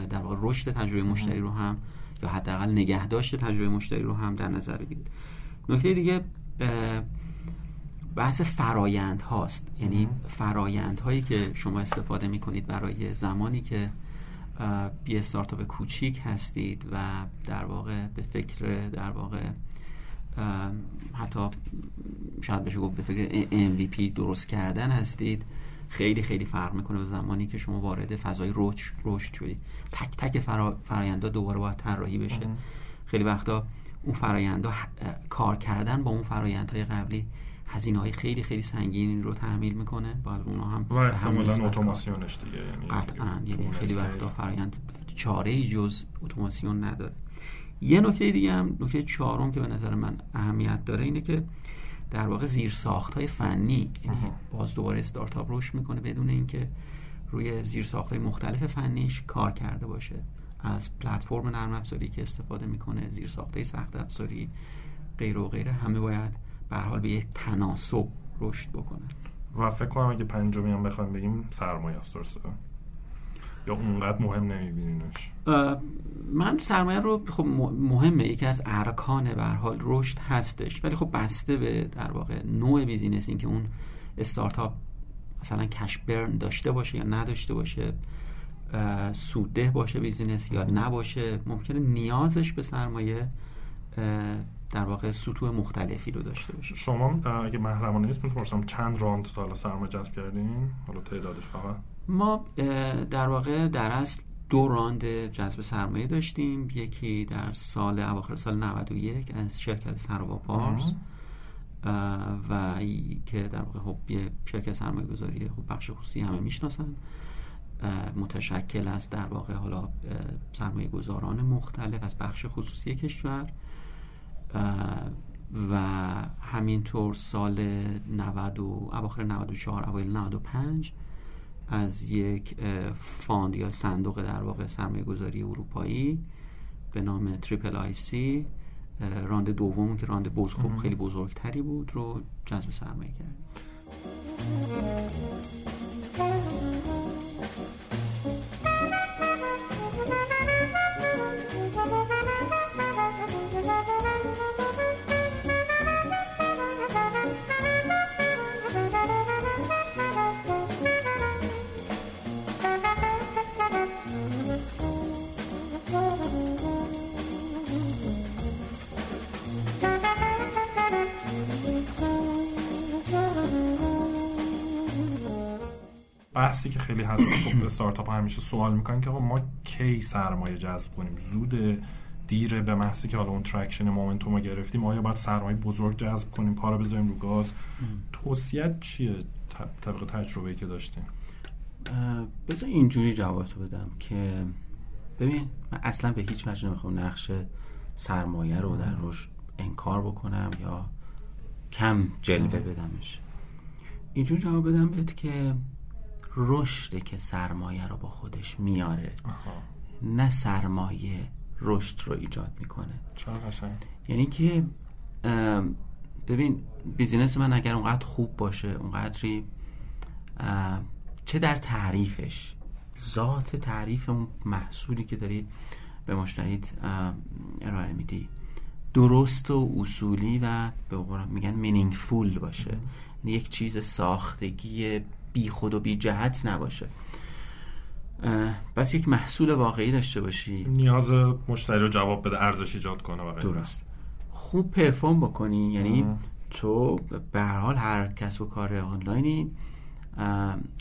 در واقع رشد تجربه مشتری رو هم یا حداقل نگهداشت تجربه مشتری رو هم در نظر بگیرید. نکته دیگه بحث فرایند هاست. یعنی فرایند هایی که شما استفاده می کنید برای زمانی که یه استارتاپ کوچیک هستید و در واقع به فکر در واقع حتی شاید بشه گفت به فکر MVP درست کردن هستید. خیلی خیلی فرق می‌کنه به زمانی که شما وارد فضای رشد رشد شدید تک تک فرایندا دوباره باید طراحی بشه. خیلی وقتا اون فرایندها کار کردن با اون فرایندهای قبلی هزینه های خیلی خیلی سنگین رو تحمیل می‌کنه. باید اونها هم و احتمالا اتوماسیونش دیگه یعنی قطعا. یعنی خیلی وقتا فرایند چاره ای جز اتوماسیون نداره. یه نکته دیگه هم نکته چهارم که به نظر من اهمیت داره اینه که در واقع زیر ساخت های فنی یعنی باز دوباره استارتاپ رشد می‌کنه بدون اینکه روی زیر ساخت های مختلف فنیش کار کرده باشه. از پلتفرم نرم افزاری که استفاده می‌کنه زیر ساخت های سخت افزاری غیر و غیره همه باید به حال به یک تناسب رشد بکنه. و فکر کنم اگه پنجمی هم بخوایم بگیم سرمایه است درسته؟ یا اونقدر مهم نمیبینینش؟ من سرمایه رو خب مهمه. یکی از ارکان به حال رشد هستش. ولی خب بسته به در واقع نوع business این که اون استارتاپ مثلا cash burn داشته باشه یا نداشته باشه سودده باشه business یا نباشه ممکنه نیازش به سرمایه در واقع سطوح مختلفی رو داشته باشه. شما اگه محرمانه نیست می‌تونم چند راند تا حالا سرمایه جذب کردین؟ حالا تعدادش فقط. ما در واقع در اصل دو راند جذب سرمایه داشتیم. یکی در سال اواخر سال 91 از شرکت سروا پارس و که در واقع خب شرکت سرمایه گذاری خب بخش خصوصی همه می‌شناسن. متشکل از در واقع حالا سرمایه گذاران مختلف از بخش خصوصی کشور. و همینطور سال 90 و اواخر 94 اوایل 95 از یک fund یا صندوق در واقع سرمایه گذاری اروپایی به نام تریپل آی سی round دوم که round بز خوب خیلی بزرگتری بود رو جذب سرمایه کرد. بحثی که خیلی هست خب استارتاپ همیشه سوال می‌کنن که ما کی سرمایه جذب کنیم؟ زود دیره به محضی که حالا اون traction momentum رو گرفتیم آیا باید سرمایه بزرگ جذب کنیم؟ پا رو بذاریم رو گاز. توصیه‌ت چیه طبق تجربه‌ای که داشتیم بذار اینجوری جواب بدم که ببین من اصلا به هیچ وجه نمی‌خوام نقش سرمایه رو در رشد انکار بکنم یا کم جلوه بدمش. اینجور جواب بدم بهت که رشده که سرمایه رو با خودش میاره نه سرمایه رشد رو ایجاد می‌کنه. یعنی که ببین بیزینس من اگر اونقدر خوب باشه اونقدری چه در تعریفش ذات تعریف اون محصولی که داری به مشتریت ارائه میدی درست و اصولی و به میگن مینینگفول باشه. یعنی یک چیز ساختگی بی خود و بی جهت نباشه. بس یک محصول واقعی داشته باشی. نیاز مشتری رو جواب بده ارزش ایجاد کنه واقعی درست. خوب پرفورم بکنی. یعنی تو به هر حال هر کسب و کار آنلاینی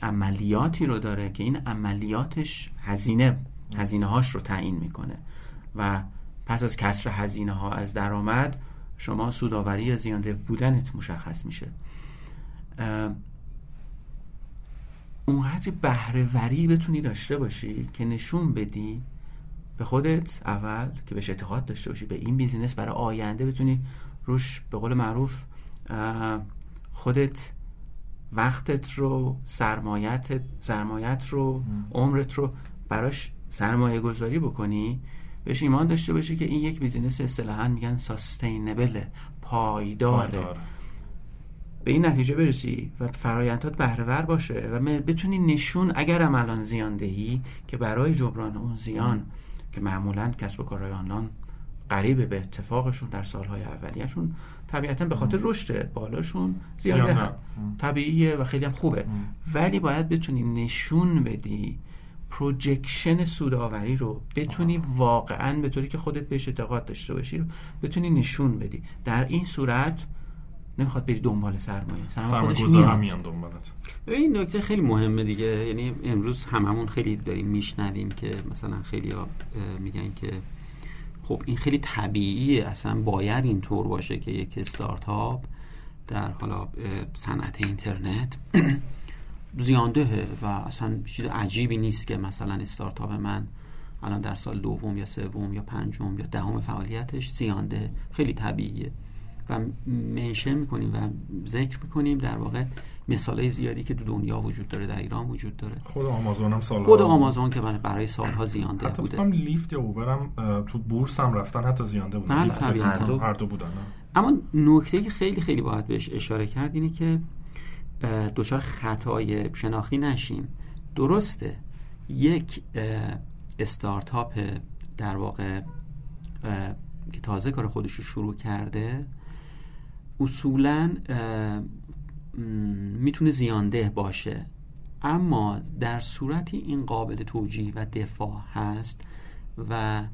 عملیاتی رو داره که این عملیاتش هزینه هزینه هاش رو تعیین می‌کنه. و پس از کسر هزینه ها از درآمد شما سوداوری یا زیانده بودنت مشخص میشه. اونقدر بهرهوری بتونی داشته باشی که نشون بدی به خودت اول که بهش اعتقاد داشته باشی به این بیزینس برای آینده بتونی روش به قول معروف خودت وقتت رو سرمایت سرمایت رو عمرت رو براش سرمایه گذاری بکنی بهش ایمان داشته باشی که این یک business اصطلاحا میگن sustainable پایداره به این نتیجه برسی و فرایندات بهرهور باشه و بتونی نشون اگر الان زیان دهی که برای جبران اون زیان که معمولا کسب و کارهای آنلاین قریبه به اتفاقشون در سالهای اولیهشون طبیعتا به خاطر رشد بالاشون زیاده هم طبیعیه و خیلی هم خوبه. ولی باید بتونی نشون بدی پروجکشن سوداوری رو. بتونی واقعا به طوری که خودت بهش اعتقاد داشته باشی رو بتونی نشون بدی. در این صورت نمی‌خواد بری دنبال سرمایه. سرمایه خودش میاد. دنبالت. این نکته خیلی مهمه دیگه. یعنی امروز هممون خیلی داریم میشنویم که مثلا خیلی ها میگن که خب این خیلی طبیعیه. اصلا باید اینطور باشه که یک استارتاپ در حالا صنعت اینترنت زیاندهه و اصلا چیز عجیبی نیست که مثلا استارتاپ من الان در سال دوم یا سوم یا پنجم یا دهم فعالیتش زیانده. خیلی طبیعیه. و منشن می‌کنیم و ذکر می‌کنیم. در واقع مثالای زیادی که تو دنیا وجود داره در ایران وجود داره. خود آمازون هم سالها خود آمازون که برای سالها زیانده حتی بوده. لیفت یا اوبر هم تو بورس هم رفتن حتی زیانده بودن. بله هر دو, هر دو بودن. اما نکته که خیلی خیلی باید بهش اشاره کرد اینه که دچار خطای شناختی نشیم. درسته یک استارتاپ در واقع که تازه کار خودش رو شروع کرده اصولا می‌تونه زیانده باشه. اما در صورتی این قابل توجیه و دفاع هست و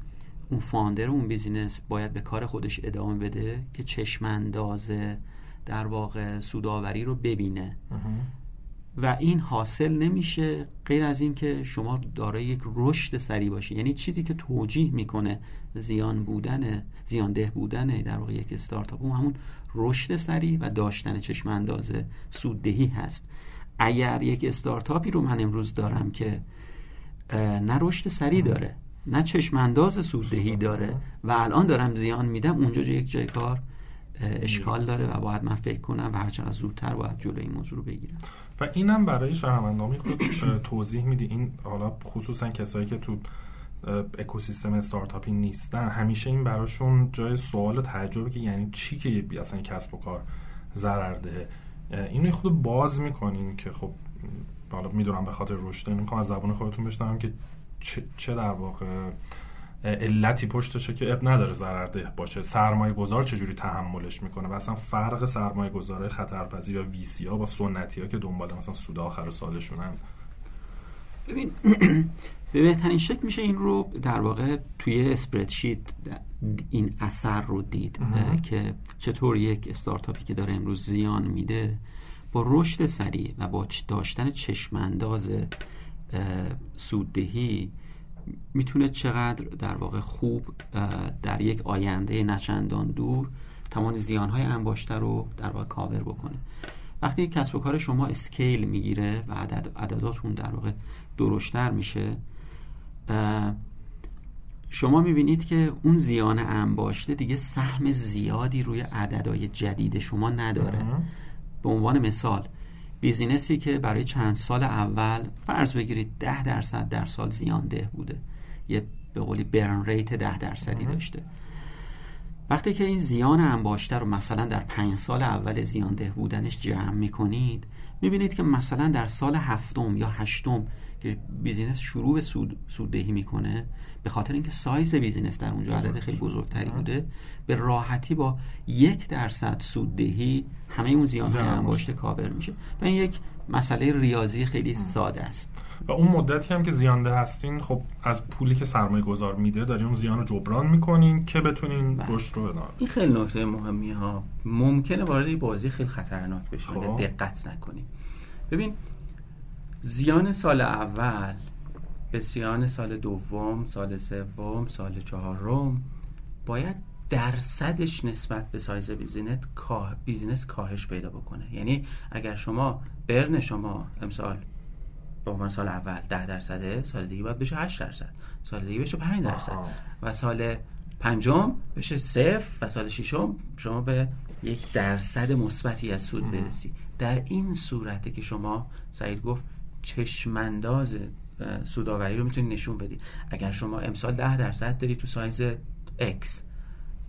اون founder اون business باید به کار خودش ادامه بده که چشمانداز در واقع سوداوری رو ببینه. و این حاصل نمیشه غیر از اینکه شما دارای یک رشد سریع باشی. یعنی چیزی که توجیه می‌کنه زیان بودن زیانده بودن در واقع یک استارتاپ اون همون رشد سریع و داشتن چشم انداز سوددهی هست. اگر یک استارتاپی رو من امروز دارم که نه رشد سریع داره نه چشم انداز سوددهی. داره و الان دارم زیان میدم اونجا یک جای کار اشکال داره و باید من فکر کنم و هرچقدر زودتر باید جلو این موضوع رو بگیرم. و اینم برای شهروندان خود توضیح میدی. این حالا خصوصا کسایی که تو اکوسیستم استارتاپی نیستن. همیشه این براشون جای سوال تعجبه که یعنی چی که اصلا کسب و کار ضرر ده اینو خود باز می‌کنین که خب حالا می‌دونم به خاطر رشد می‌خوام از زبان خودتون بشنوم که چه در واقع علتی پشتشه که اب نداره ضررده باشه. سرمایه گذار چجوری تحملش می‌کنه؟ و اصلا فرق سرمایه گذاره خطرپذیر یا ویسی ها با سنتی ها که دنبال مثلا سود آخر سالشونن ببین به بهترین شکل میشه این رو در واقع توی اسپردشیت این اثر رو دید که چطور یک استارتاپی که داره امروز زیان میده با رشد سریع و با داشتن چشمانداز سوددهی می‌تونه چقدر در واقع خوب در یک آینده نچندان دور تمام زیانهای انباشته رو در واقع کاور بکنه. وقتی کسب و کار شما اسکیل می‌گیره و عدد عدداتون در واقع درشتر میشه. شما می‌بینید که اون زیان انباشته دیگه سهم زیادی روی عددهای جدید شما نداره. به عنوان مثال business ی که برای چند سال اول فرض بگیرید ده درصد در سال زیان ده بوده. یه به قولی burn rate ده درصدی داشته. وقتی که این زیان انباشته رو مثلا در پنج سال اول زیان ده بودنش جمع می‌کنید می‌بینید که مثلا در سال هفتم یا هشتم که business شروع به سود سوددهی می‌کنه به خاطر اینکه سایز business در اونجا عدد خیلی بزرگتری بوده به راحتی با یک درصد سوددهی همه اون زیان های انباشته کاور میشه. و این یک مسئله ریاضی خیلی ساده است. و اون مدتی هم که زیانده هستین خب از پولی که سرمایه گذار میده دارین اون زیان رو جبران می‌کنین که بتونین بله. رشد رو ادامه این خیلی نکته مهمی ها. ممکنه وارد بازی خیلی خطرناک بشه خب. دقت نکنیم ببین زیان سال اول به زیان سال دوم سال سوم سال چهارم باید درصدش نسبت به سایز business کاه business کاهش پیدا بکنه. یعنی اگر شما burn شما امسال به عنوان سال اول 10 درصده سال دیگه باید بشه 8 درصد سال دیگه بشه 5 درصد و سال پنجم بشه صفر و سال ششم شما به یک درصد مثبتی از سود برسی. در این صورته که شما سعید گفت چشمانداز سوداوری رو می‌تونید نشون بدید اگر شما امسال 10 درصد داری تو سایز X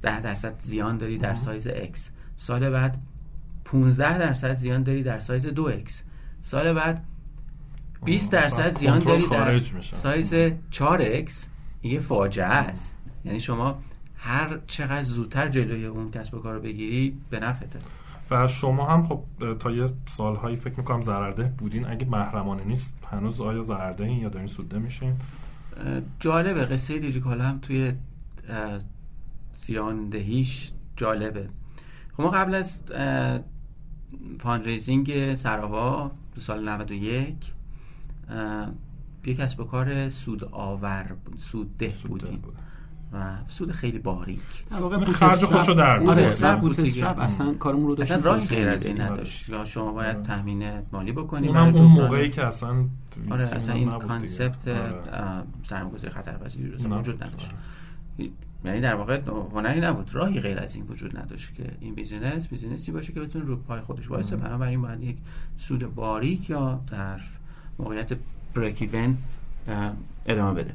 10 درصد زیان داری در سایز X. سال بعد 15 درصد زیان داری در سایز 2X سال بعد 20 درصد زیان داری در سایز 4X یه فاجعه است. یعنی شما هر چقدر زودتر جلوی اون کسب و کار بگیری به نفعته. و شما هم خب تا یه سالهایی فکر می‌کنم ضررده بودین. اگه محرمانه نیست هنوز آیا ضررده این یا دارین سودده میشین؟ جالبه. قصه دیجی‌کالا هم توی زیاندهیش جالبه. خب ما قبل از fundraising سراوا تو سال 91 یک کسب و کار سود آور سود ده بودیم. و سود خیلی باریک. در واقع خرج خودشو در آره اصلا کارمون رو داشت اصلا راهی غیر از این نداشت. یا شما باید تامین مالی بکنیم. اون اون موقعی که اصلا آره اصلا این concept آره. سرمایه‌گذاری خطرپذیری رو وجود نداشت. یعنی در واقع هنری نبود. راهی غیر از این وجود نداشت که این business business ی باشه که بتونه رو پای خودش وایسه. بنابراین باید یک سود باریک یا در موقعیت break ادامه بده.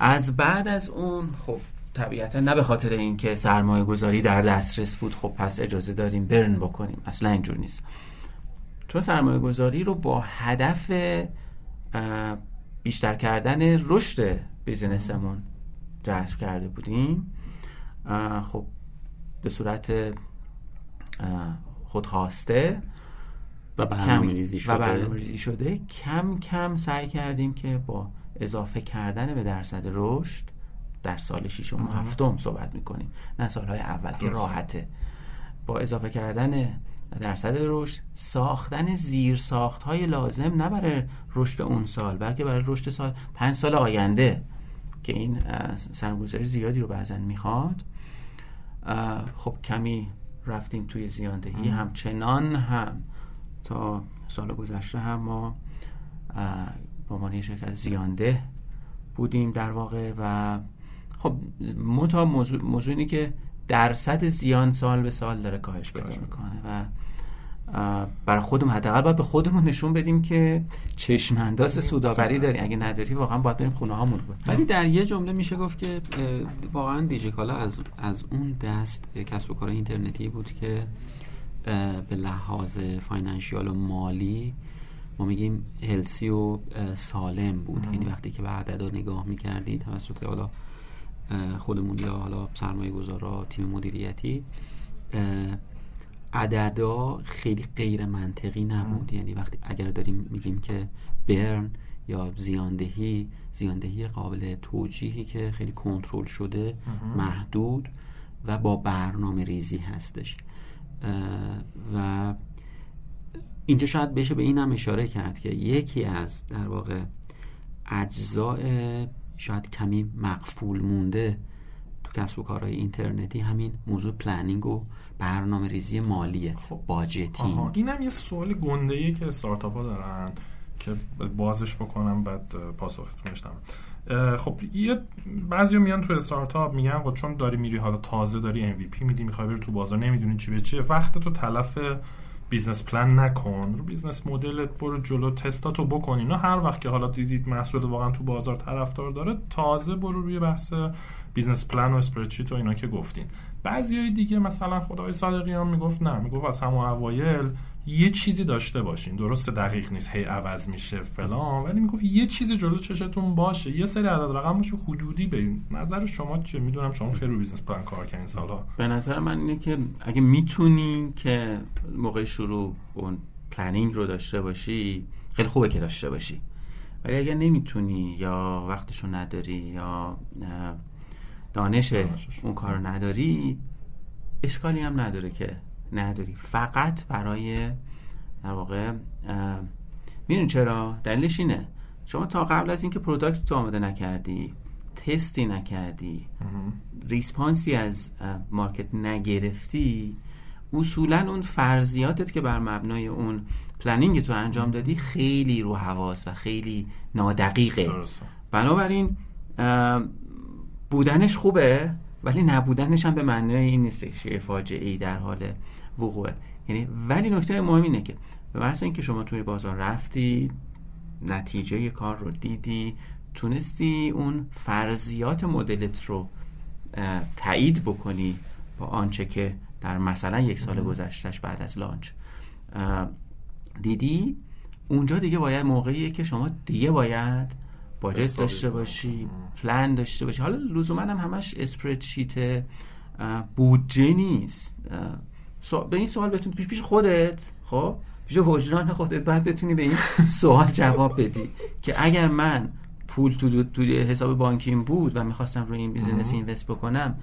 از بعد از اون خب طبیعتا نه به خاطر اینکه سرمایه گذاری در دسترس بود خب پس اجازه داریم برن بکنیم. اصلا اینجور نیست. چون سرمایه گذاری رو با هدف بیشتر کردن رشد بیزینسمون جذب کرده بودیم. خب به صورت خودخواسته. و برنامه شده. و شده. کم کم سعی کردیم که با اضافه کردن به درصد رشد در سال ششم و هفتم صحبت می‌کنیم. نه سالهای اول که راحته. با اضافه کردن درصد رشد ساختن زیر ساخت های لازم نه برای رشد اون سال بلکه برای رشد سال پنج سال آینده که این سرمایه‌گذاری زیادی رو بعضا می‌خواد. خب کمی رفتیم توی زیاندهی. همچنان هم تا سال گذشته هم ما به عنوان شرکت زیانده بودیم در واقع و خب متا موضوع, موضوع اینه که درصد زیان سال به سال داره کاهش پیدا می‌کنه. و برای خودمون حداقل باید به خودمون نشون بدیم که چشم انداز سوداوری داری اگه نداری واقعا باید بریم خونه هامون ولی در یه جمله میشه گفت که واقعا دیجیکالا از از اون دست کسب و کار اینترنتی بود که به لحاظ فاینانشیال و مالی ما میگیم هلسی و سالم بود. یعنی وقتی که به عددا نگاه می‌کردی توسط حالا خودمون یا حالا سرمایه گذارا تیم مدیریتی عددا خیلی غیر منطقی نبود. یعنی وقتی اگر داریم میگیم که even یا زیاندهی زیاندهی قابل توجیهی که خیلی کنترل شده محدود و با برنامه ریزی هستش و اینجا شاید بشه به این هم اشاره کرد که یکی از در واقع اجزاء شاید کمی مغفول مونده تو کسب و کارهای اینترنتی همین موضوع planning و برنامه ریزی مالیه خب. باجتی اینم یه سوال گنده ای که استارتاپ ها دارن که بازش بکنم بعد پاسختون خب یه بعضی میان تو استارتاپ میگن خب چون داری میری حالا تازه داری MVP میدی می‌خوای بری تو بازار نمی‌دونی چی به چیه. وقت تو تلف business plan نکن رو business model ت برو جلو تستاتو بکن. اینا هر وقت که حالا دیدید محصول واقعا تو بازار طرفدار داره تازه برو روی بحث business plan و spreadsheet و اینا که گفتین. بعضی دیگه مثلا آقای صادقیان می‌گفت نه می‌گفت از همون اوایل یه چیزی داشته باشین. درست دقیق نیست. هی عوض میشه فلان ولی می‌گفت یه چیزی جلو چشتون باشه. یه سری عدد رقم باشه حدودی ببین. نظر شما چه می‌دونم شما خیلی رو business plan کار کردین سالا. به نظر من اینه که اگه می‌تونی که موقع شروع اون planning رو داشته باشی خیلی خوبه که داشته باشی. ولی اگه نمی‌تونی یا وقتشو نداری یا دانش اون کار نداری اشکالی هم نداره که نداری. فقط برای در واقع میدونی چرا؟ دلیلش اینه. شما تا قبل از اینکه product تو آماده نکردی تستی نکردی response ی از market نگرفتی اصولا اون فرضیاتت که بر مبنای اون planning تو انجام دادی خیلی رو هواس و خیلی نادقیقه. بنابراین بودنش خوبه ولی نبودنش هم به معنای این نیست که فاجعه ای در حال وقوعه. یعنی ولی نکته مهم اینه که به محض اینکه شما توی بازار رفتی نتیجه کار رو دیدی تونستی اون فرضیات مدلت رو تایید بکنی با آنچه که در مثلا یک سال گذشتهش بعد از لانچ دیدی؟ اونجا دیگه باید موقعیه که شما دیگه باید budget داشته باشی پلان داشته باشی. حالا لزوما هم همش spreadsheet بودجه نیست. به این سوال بتونی پیش پیش خودت خب؟ پیش وجدان خودت بعد بتونی به این سوال جواب بدی که اگر من پول تو, تو حساب بانکیم بود و می‌خواستم روی این business invest بکنم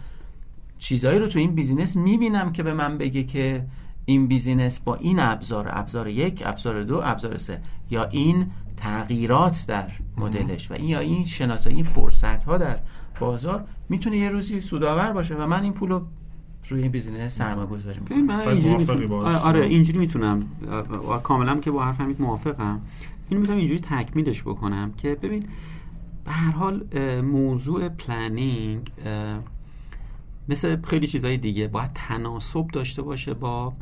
چیزهایی رو تو این business می‌بینم که به من بگه که این business با این ابزار ابزار یک ابزار دو ابزار سه یا این تغییرات در مدلش و این یا این شناسایی این فرصت ها در بازار می‌تونه یه روزی سودآور باشه و من این پولو روی این business سرمایه گذاری می‌کنم من اینجوری آره،, آره اینجوری می‌تونم. کاملا که با حرف همین موافقم. این می‌تونم اینجوری تکمیلش بکنم که ببین به هر حال موضوع planning مثل خیلی چیزهای دیگه باید تناسب داشته باشه با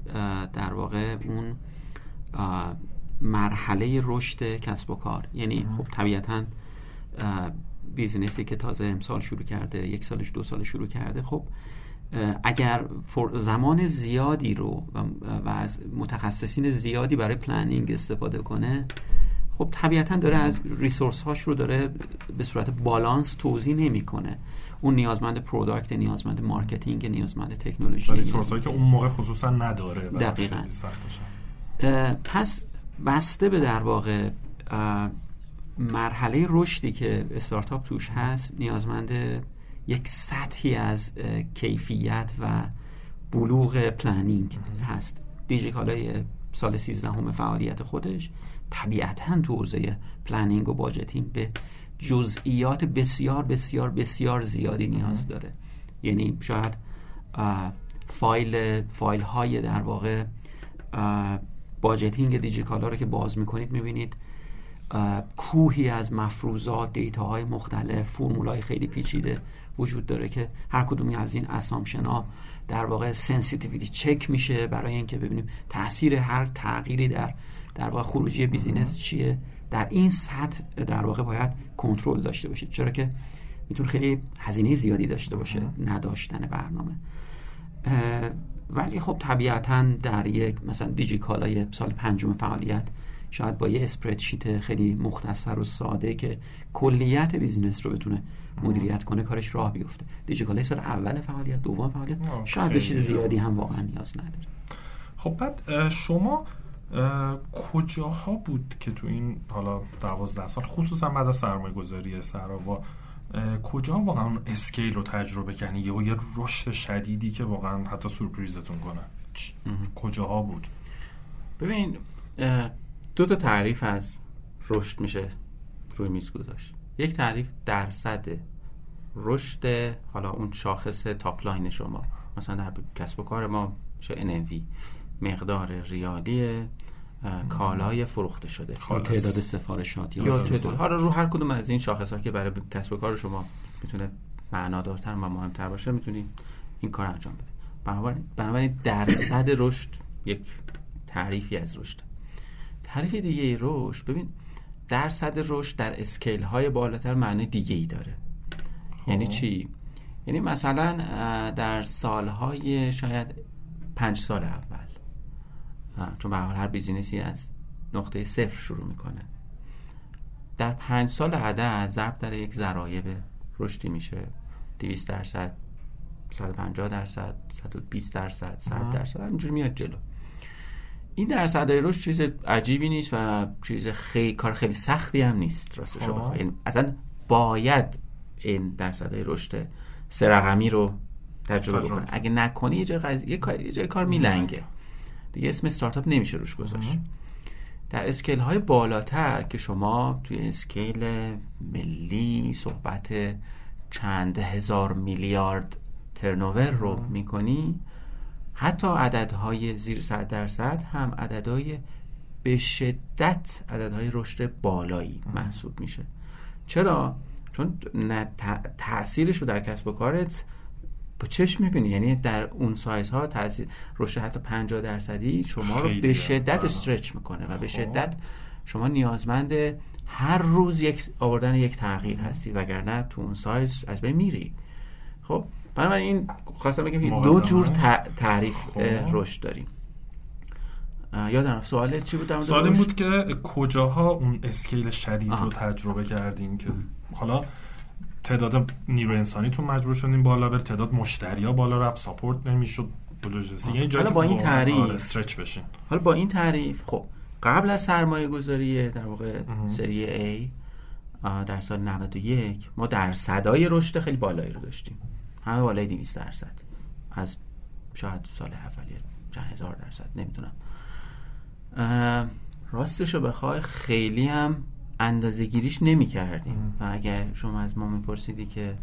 در واقع اون مرحله رشد کسب و کار. یعنی خب طبیعتا business ی که تازه امسال شروع کرده یک سالش دو سال شروع کرده خب اگر زمان زیادی رو و از متخصصین زیادی برای planning استفاده کنه خب طبیعتا داره از resource هاش رو داره به صورت بالانس توزیع نمی‌کنه. اون نیازمند product نیازمند marketing نیازمند تکنولوژی resource هایی که اون موقع خصوصا نداره دقیقا. پس بسته به در واقع مرحله رشدی که استارتاپ توش هست نیازمند یک سطحی از کیفیت و بلوغ planning هست. دیجیکالای سال 13 همه فعالیت خودش طبیعتا تو حوزه planning و budgeting به جزئیات بسیار بسیار بسیار زیادی نیاز داره. یعنی شاید فایل فایل های در واقع budgeting دیجیکالا رو که باز می‌کنید می‌بینید کوهی از مفروضات data های مختلف فرمولای خیلی پیچیده وجود داره که هر کدومی از این assumption در واقع sensitivity check میشه برای اینکه ببینیم تاثیر هر تغییری در در واقع خروجی business چیه. در این سطح در واقع باید کنترل داشته باشید چرا که می‌تونه خیلی هزینه زیادی داشته باشه نداشتن برنامه. ولی خب طبیعتا در یک مثلا دیجی کالای سال پنجم فعالیت شاید با یه spreadsheet خیلی مختصر و ساده که کلیت business رو بتونه مدیریت کنه کارش راه بیفته. دیجیکالا سال اول فعالیت دوم فعالیت. شاید به چیز زیادی هم واقعا نیاز نداره. خب بعد شما کجاها بود که تو این حالا دوازده سال خصوصا بعد از سرمایه گذاری سراوا کجا واقعا اون scale رو تجربه کنی یا یه رشد شدیدی که واقعا حتی surprise تون کنه. کجاها بود؟ ببین دو تا تعریف از رشد میشه روی میز گذاشت. یک تعریف درصد رشد حالا اون شاخص top line شما. مثلا در کسب و کار ما چه NMV مقدار ریالی کالای فروخته شده. تعداد سفارشات یا تعداد. حالا رو هر کدوم از این شاخص ها که برای کسب و کار شما می‌تونه معنادارتر و مهمتر باشه می‌تونید این کار انجام بدید بنابراین درصد رشد یک تعریفی از رشد. تعریف دیگه رشد. ببین درصد رشد در اسکیل های بالاتر معنی دیگه ای داره. خب. یعنی چی؟ یعنی مثلا در سالهای شاید پنج سال اول. چون به هر بیزینسی از نقطه صفر شروع می‌کنه. در پنج سال عدد ضرب در یک ذرایب رشدی میشه. 200 درصد 150 درصد 120 درصد 100 درصد اینجوری میاد جلو. این درصدهای رشد چیز عجیبی نیست و چیز خیلی کار خیلی سختی هم نیست راستش رو بخوای. اصلا باید این درصدهای رشد سه رقمی رو تجربه بکنه اگه نکنی یه جای یه کار یه کار میلنگه. دیگه اسم استارتاپ نمیشه روش گذاشت. در اسکیل های بالاتر که شما توی اسکیل ملی صحبت چند هزار میلیارد ترنوور رو می‌کنی حتی عددهای زیر صد درصد هم عددهای به شدت عددهای رشد بالایی محسوب میشه. چرا؟ چون تاثیرش رو در کسب و کارت با چشم می‌بینی. یعنی در اون سایز ها تاثیر رشد حتی 50 درصدی شما رو به شدت استرچ می‌کنه و به خب. شدت شما نیازمند هر روز یک آوردن یک تغییر هستی وگرنه تو اون سایز از بین میری. خب بنابراین خواستم بگم دو جور تعریف خب. رشد داریم. یادم سوال چی بود سوال بود که کجاها اون اسکیل شدید رو تجربه کردین که حالا تعداد نیرو انسانیتون مجبور شدین بالا بر تعداد مشتری ها بالا رفت ساپورت نمی‌شد یعنی حالا با این تعریف. استرچ بشین. حالا با این تعریف خب قبل از سرمایه گذاری در واقع سری A در سال 91 ما در صدای رشد خیلی بالایی رو داشتیم. همه بالای 200 درصد. از شاید سال اولیه چند هزار درصد نمی‌دونم. راستش رو بخوای خیلی هم اندازه گیریش نمی کردیم و اگر شما از ما میپرسیدی که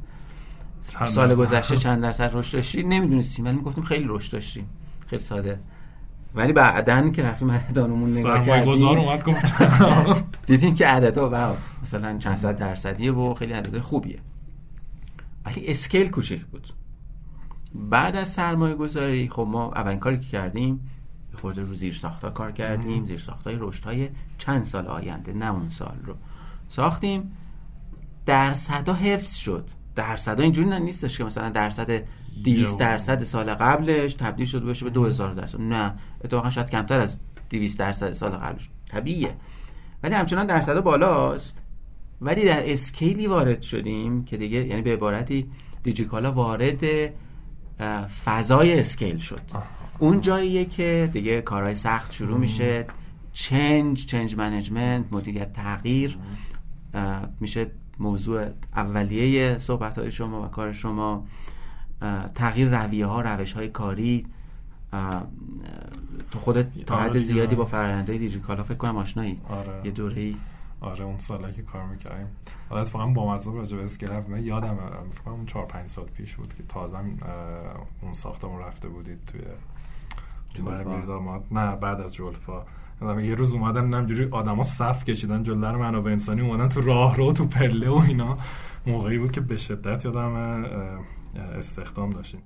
سال گذشته چند درصد رشد داشتی نمی‌دونستیم. ولی می‌گفتیم خیلی رشد داشتیم. خیلی ساده. ولی بعدا که رفتیم عددانمون نگاه کردیم دیدیم که عددا مثلا چند صد درصدیه و خیلی عدد خوبیه. ولی اسکیل کوچک بود. بعد از سرمایه گذاری خب ما اولین کاری که کردیم خورده رو زیر ساختا کار کردیم. زیر ساختای رشد های چند سال آینده نه اون سال رو ساختیم. درصدا حفظ شد. درصدا اینجوری نه نیستش که مثلا درصد 200 درصد سال قبلش تبدیل شده باشه به 2000 درصد. نه اتفاقا شاید کمتر از 200 درصد سال قبلش. طبیعیه. ولی همچنان درصد بالاست. ولی در scale ی وارد شدیم که دیگه یعنی به عبارتی دیجیکالا وارد فضای scale شد. اون جاییه که دیگه کارهای سخت شروع میشه. change change management مدیریت تغییر میشه موضوع اولیه صحبت های شما و کار شما. تغییر رویه ها روش های کاری تو خودت تا حد زیادی با فرآیندهای دیجیکالا فکر کنم آشنایی. آره. یه دوره آره اون سالا که کار می‌کردیم. حالا اتفاقا با مزه راجع به اسکیل نه یادم فکر اون 4 5 سال پیش بود که تازه اون ساختمون رفته بودید توی جولفا. نه بعد از جولفا. یه روز اومدم نمجوری آدما صف کشیدن جلو منابع انسانی اومدن تو راه رو تو پله و اینا. موقعی بود که به شدت یادم استخدام داشتیم.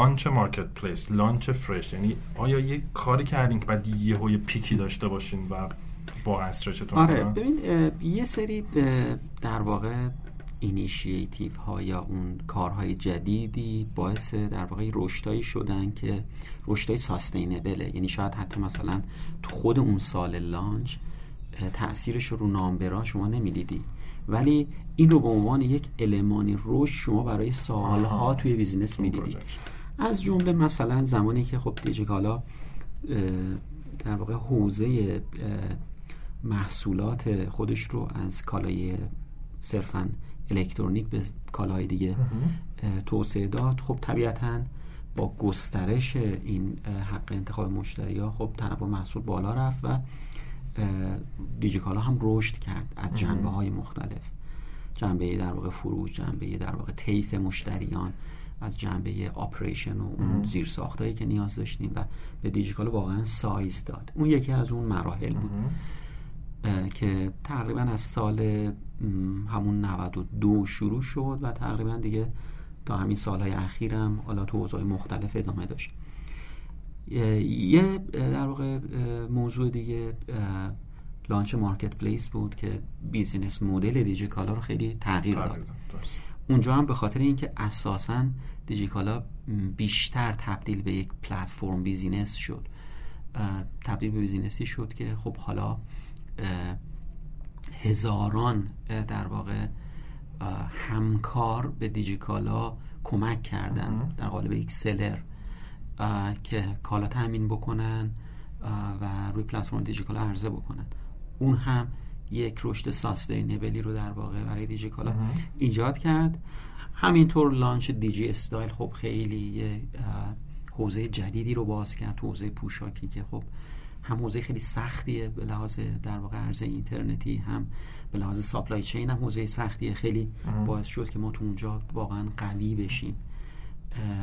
launch marketplace launch fresh. یعنی آیا یه کاری کردین که بعد یه یه peak ی داشته باشین و با stretch تون آره ببین یه سری در واقع اینیشیتیو ها یا اون کارهای جدیدی باعث در واقع رشدایی شدن که رشدای sustainable ه یعنی شاید حتی مثلا تو خود اون سال launch تاثیرش رو number ا شما نمی‌دیدی. ولی این رو به عنوان یک المانی رشد شما برای سالها توی business می‌دیدید از جمله مثلا زمانی که خب دیجیکالا در واقع حوزه محصولات خودش رو از کالای صرفا الکترونیک به کالاهای دیگه توسعه داد. خب طبیعتا با گسترش این حق انتخاب مشتری ها خب تنوع محصول بالا رفت و دیجیکالا هم رشد کرد از جنبه های مختلف. جنبه در واقع فروش جنبه در واقع تیف مشتریان. از جنبه operation و اون زیر ساختایی که نیاز داشتیم و به دیجیکالا واقعا سایز داد. اون یکی از اون مراحل بود. که تقریبا از سال همون 92 شروع شد و تقریبا دیگه تا همین سالهای اخیرم حالا تو اوضاع مختلف ادامه داشت. یه در واقع موضوع دیگه launch marketplace بود که business model دیجیکالا رو خیلی تغییر داد. اونجا هم به خاطر اینکه اساسا دیجیکالا بیشتر تبدیل به یک platform business شد. تبدیل به business ی شد که خب حالا هزاران در واقع همکار به دیجیکالا کمک کردن در قالب یک seller که کالا تامین بکنن و روی پلتفرم دیجیکال عرضه بکنن. اون هم یک رشد sustainable ی رو در واقع برای دیجیکالا ایجاد کرد. همینطور launch دیجی استایل خب خیلی یه حوزه جدیدی رو باز کرد حوزه پوشاکی که خب هم حوزه خیلی سختیه به لحاظ در واقع عرضه اینترنتی هم به لحاظ supply chain هم حوزه سختیه. خیلی باعث شد که ما تو اونجا واقعا قوی بشیم.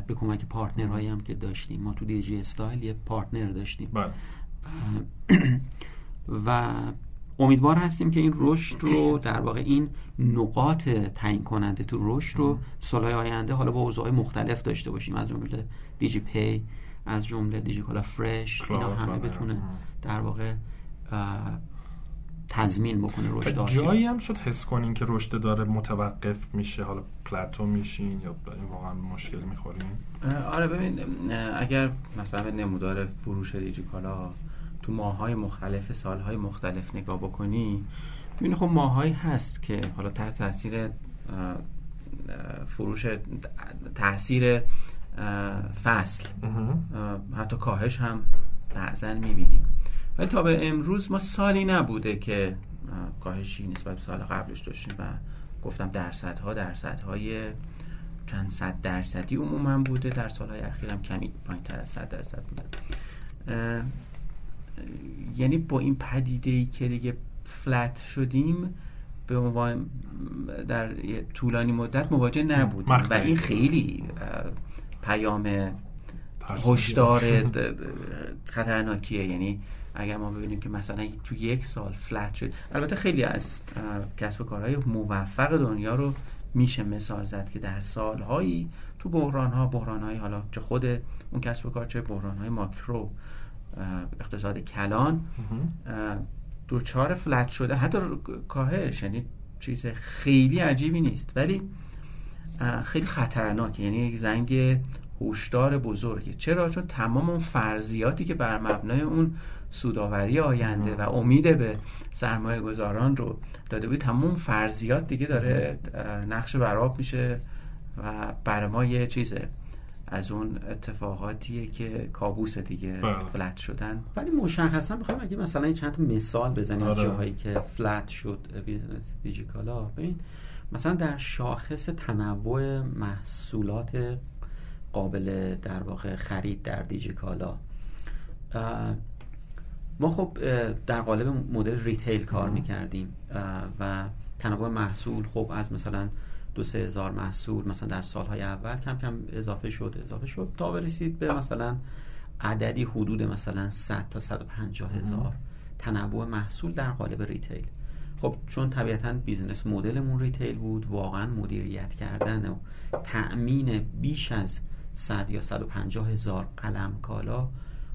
به کمک partner هایی هم که داشتیم. ما تو دیجی استایل یه partner داشتیم. بله. و امیدوار هستیم که این رشد رو در واقع این نقاط تعیین کننده تو رشد رو سالهای آینده حالا با اوضاع مختلف داشته باشیم. از جمله دیجی پی از جمله دیجی کالا فرش اینا همه بتونه در واقع تضمین بکنه رشد جایی هم شد حس کنین که رشد داره متوقف میشه حالا پلاتو میشین یا این واقعا مشکل می‌خورین؟ آره ببین اگر مثلا نمودار فروش دیجیکالا تو ماهای مختلف سالهای مختلف نگاه بکنی ببینی خب ماهایی هست که حالا تحت تاثیر فروش تاثیر فصل. حتی کاهش هم بعضا می‌بینیم. ولی تا به امروز ما سالی نبوده که کاهشی نسبت به سال قبلش داشتیم و گفتم درصدها درصدهای چند صد درصدی عموما بوده. در سالهای اخیرم کمی پایین تر از صد درصد بوده. یعنی با این پدیده ای که دیگه فلت شدیم به عنوان در طولانی مدت مواجه نبودیم. و این خیلی پیام هشدار خطرناکیه. یعنی اگر ما ببینیم که مثلا تو یک سال فلت شد البته خیلی از کسب و کارهای موفق دنیا رو میشه مثال زد که در سالهایی تو بحران ها بحران های حالا چه خود اون کسب و کار چه بحران های ماکرو اقتصاد کلان. دوچار فلت شده. حتی کاهش یعنی چیز خیلی عجیبی نیست. ولی خیلی خطرناک یعنی یک زنگ هوشدار بزرگه. چرا؟ چون تمام اون فرضیاتی که بر مبنای اون سوداوری آینده و امید به سرمایه گذاران رو داده بود تمام فرضیات دیگه داره نقش بر آب میشه و برای ما یه چیزه. از اون اتفاقاتیه که کابوس دیگه بله. flat شدن ولی مشخصا بخوام اگه مثلا چند تا مثال بزنیم آره. جاهایی که flat شد business دیجیکالا ببین مثلا در شاخص تنوع محصولات قابل در واقع خرید در دیجیکالا ما خب در قالب مدل retail کار می‌کردیم و تنوع محصول خب از مثلا دو سه هزار محصول مثلا در سالهای اول کم کم اضافه شد اضافه شد. تا برسید به مثلا عددی حدود مثلا 100 تا 150 هزار تنوع محصول در قالب retail. خب چون طبیعتا business model مون retail بود واقعا مدیریت کردن و تأمین بیش از 100 یا 150 هزار قلم کالا